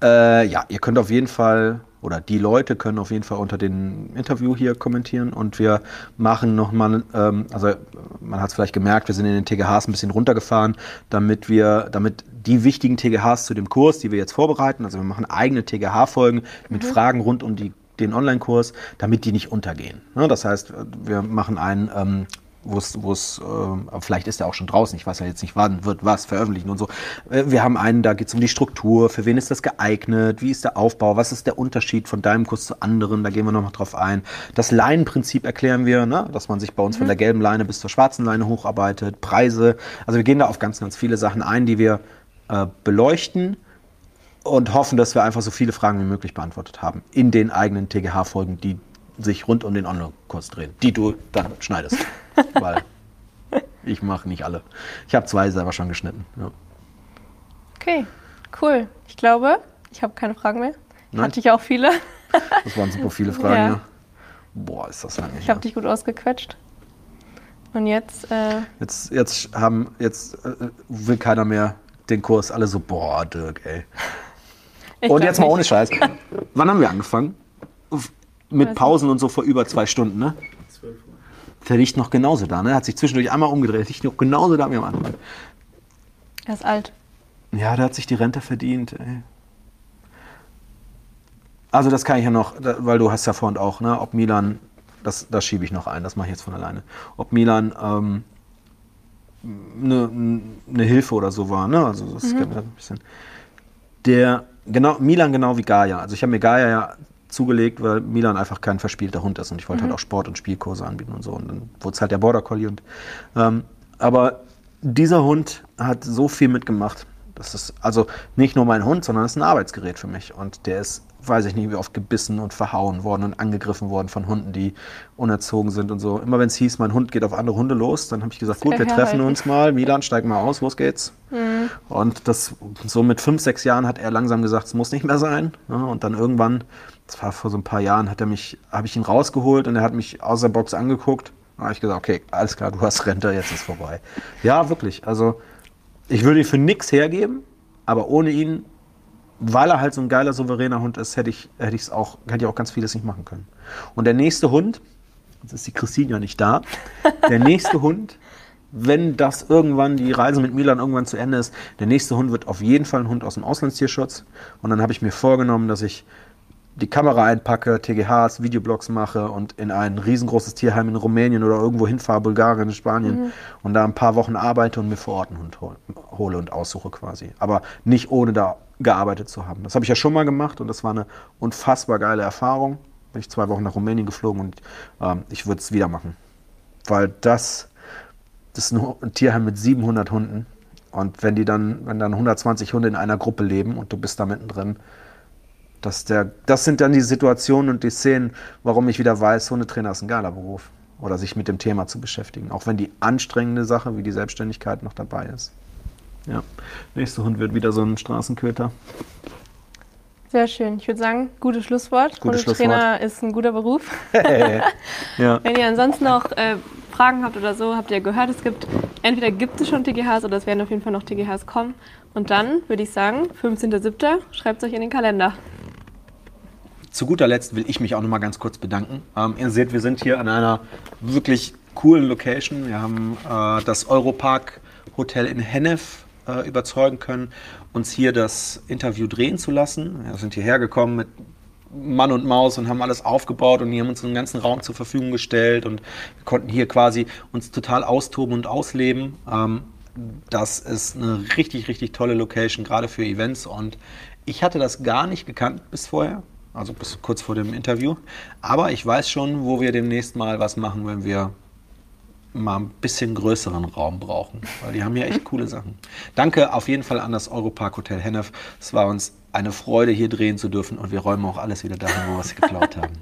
Äh, ja, ihr könnt auf jeden Fall, oder die Leute können auf jeden Fall unter dem Interview hier kommentieren und wir machen nochmal, ähm, also man hat es vielleicht gemerkt, wir sind in den TGHs ein bisschen runtergefahren, damit wir, damit die wichtigen TGHs zu dem Kurs, die wir jetzt vorbereiten, also wir machen eigene TGH-Folgen mit Fragen rund um die, den Online-Kurs, damit die nicht untergehen. Ne, das heißt, wir machen einen ähm, wo es, wo es, äh, vielleicht ist er auch schon draußen, ich weiß ja jetzt nicht, wann wird was veröffentlichen und so. Äh, wir haben einen, da geht es um die Struktur, für wen ist das geeignet, wie ist der Aufbau, was ist der Unterschied von deinem Kurs zu anderen, da gehen wir nochmal drauf ein. Das Leinenprinzip erklären wir, ne? dass man sich bei uns von der gelben Leine bis zur schwarzen Leine hocharbeitet, Preise, also wir gehen da auf ganz, ganz viele Sachen ein, die wir äh, beleuchten und hoffen, dass wir einfach so viele Fragen wie möglich beantwortet haben in den eigenen TGH-Folgen, die sich rund um den Online-Kurs drehen, die du dann schneidest. Weil ich mache nicht alle. Ich habe zwei selber schon geschnitten. Ja. Okay, cool. Ich glaube, ich habe keine Fragen mehr. Nein? Hatte ich auch viele. Das waren super viele Fragen. Ja. Ja. Boah, ist das lange Ich habe dich gut ausgequetscht. Und jetzt, äh, Jetzt, jetzt, haben, jetzt äh, will keiner mehr den Kurs. Alle so, boah, Dirk, ey. ich Und jetzt mal nicht. ohne Scheiß. Wann haben wir angefangen? Mit Pausen und so vor über zwei Stunden, ne? Der liegt noch genauso da, ne? Hat sich zwischendurch einmal umgedreht. Der liegt noch genauso da wie am Anfang. Er ist alt. Ja, der hat sich die Rente verdient, ey. Also das kann ich ja noch, weil du hast ja vorhin auch, ne, ob Milan, das, das schiebe ich noch ein, das mache ich jetzt von alleine. Ob Milan ähm, eine ne Hilfe oder so war, ne? Also das man ein bisschen. Der, genau, Milan genau wie Gaia. Also ich habe mir Gaia ja zugelegt, weil Milan einfach kein verspielter Hund ist und ich wollte halt auch Sport- und Spielkurse anbieten und so. Und dann wurde es halt der Border Collie. Und, ähm, aber dieser Hund hat so viel mitgemacht. Das ist also nicht nur mein Hund, sondern es ist ein Arbeitsgerät für mich. Und der ist, weiß ich nicht, wie oft gebissen und verhauen worden und angegriffen worden von Hunden, die unerzogen sind und so. Immer wenn es hieß, mein Hund geht auf andere Hunde los, dann habe ich gesagt, gut, wir treffen uns mal. Milan, steig mal aus, los geht's. Und das so mit fünf, sechs Jahren hat er langsam gesagt, es muss nicht mehr sein. Ja, und dann irgendwann, das war vor so ein paar Jahren, hat er mich, habe ich ihn rausgeholt und er hat mich aus der Box angeguckt. Da habe ich gesagt, okay, alles klar, du hast Rente, jetzt ist vorbei. Ja, wirklich. Also ich würde ihn für nix hergeben, aber ohne ihn, weil er halt so ein geiler, souveräner Hund ist, hätte ich hätte auch, hätte ich auch ganz vieles nicht machen können. Und der nächste Hund, jetzt ist die Christine ja nicht da, der nächste Hund, wenn das irgendwann, die Reise mit Milan irgendwann zu Ende ist, der nächste Hund wird auf jeden Fall ein Hund aus dem Auslandstierschutz. Und dann habe ich mir vorgenommen, dass ich die Kamera einpacke, TGHs, Videoblogs mache und in ein riesengroßes Tierheim in Rumänien oder irgendwo hinfahre, Bulgarien, Spanien und da ein paar Wochen arbeite und mir vor Ort einen Hund hol, hole und aussuche quasi. Aber nicht ohne da gearbeitet zu haben. Das habe ich ja schon mal gemacht und das war eine unfassbar geile Erfahrung. Bin ich zwei Wochen nach Rumänien geflogen und ähm, ich würde es wieder machen. Weil das, das ist ein Tierheim mit 700 Hunden. Und wenn die dann, wenn dann 120 Hunde in einer Gruppe leben und du bist da mittendrin, das, der, das sind dann die Situationen und die Szenen, warum ich wieder weiß, Hundetrainer ist ein geiler Beruf. Oder sich mit dem Thema zu beschäftigen. Auch wenn die anstrengende Sache wie die Selbstständigkeit noch dabei ist. Ja. Nächster Hund wird wieder so ein Straßenköter. Sehr schön. Ich würde sagen, gutes Schlusswort. Gutes Hundetrainer ist ein guter Beruf. ja. Wenn ihr ansonsten noch äh, Fragen habt oder so, habt ihr gehört, es gibt, entweder gibt es schon TGHs oder es werden auf jeden Fall noch TGHs kommen. Und dann würde ich sagen, 15.07. schreibt es euch in den Kalender. Zu guter Letzt will ich mich auch noch mal ganz kurz bedanken. Ähm, ihr seht, wir sind hier an einer wirklich coolen Location. Wir haben äh, das Europark Hotel in Hennef äh, überzeugen können, uns hier das Interview drehen zu lassen. Wir sind hierher gekommen mit Mann und Maus und haben alles aufgebaut und die haben uns einen ganzen Raum zur Verfügung gestellt und wir konnten hier quasi uns total austoben und ausleben. Ähm, das ist eine richtig, richtig tolle Location, gerade für Events und ich hatte das gar nicht gekannt bis vorher, also bis kurz vor dem Interview, aber ich weiß schon, wo wir demnächst mal was machen, wenn wir mal ein bisschen größeren Raum brauchen, weil die haben hier echt coole Sachen. Danke auf jeden Fall an das Europark Hotel Hennef. Es war uns eine Freude, hier drehen zu dürfen und wir räumen auch alles wieder dahin, wo wir es geklaut haben.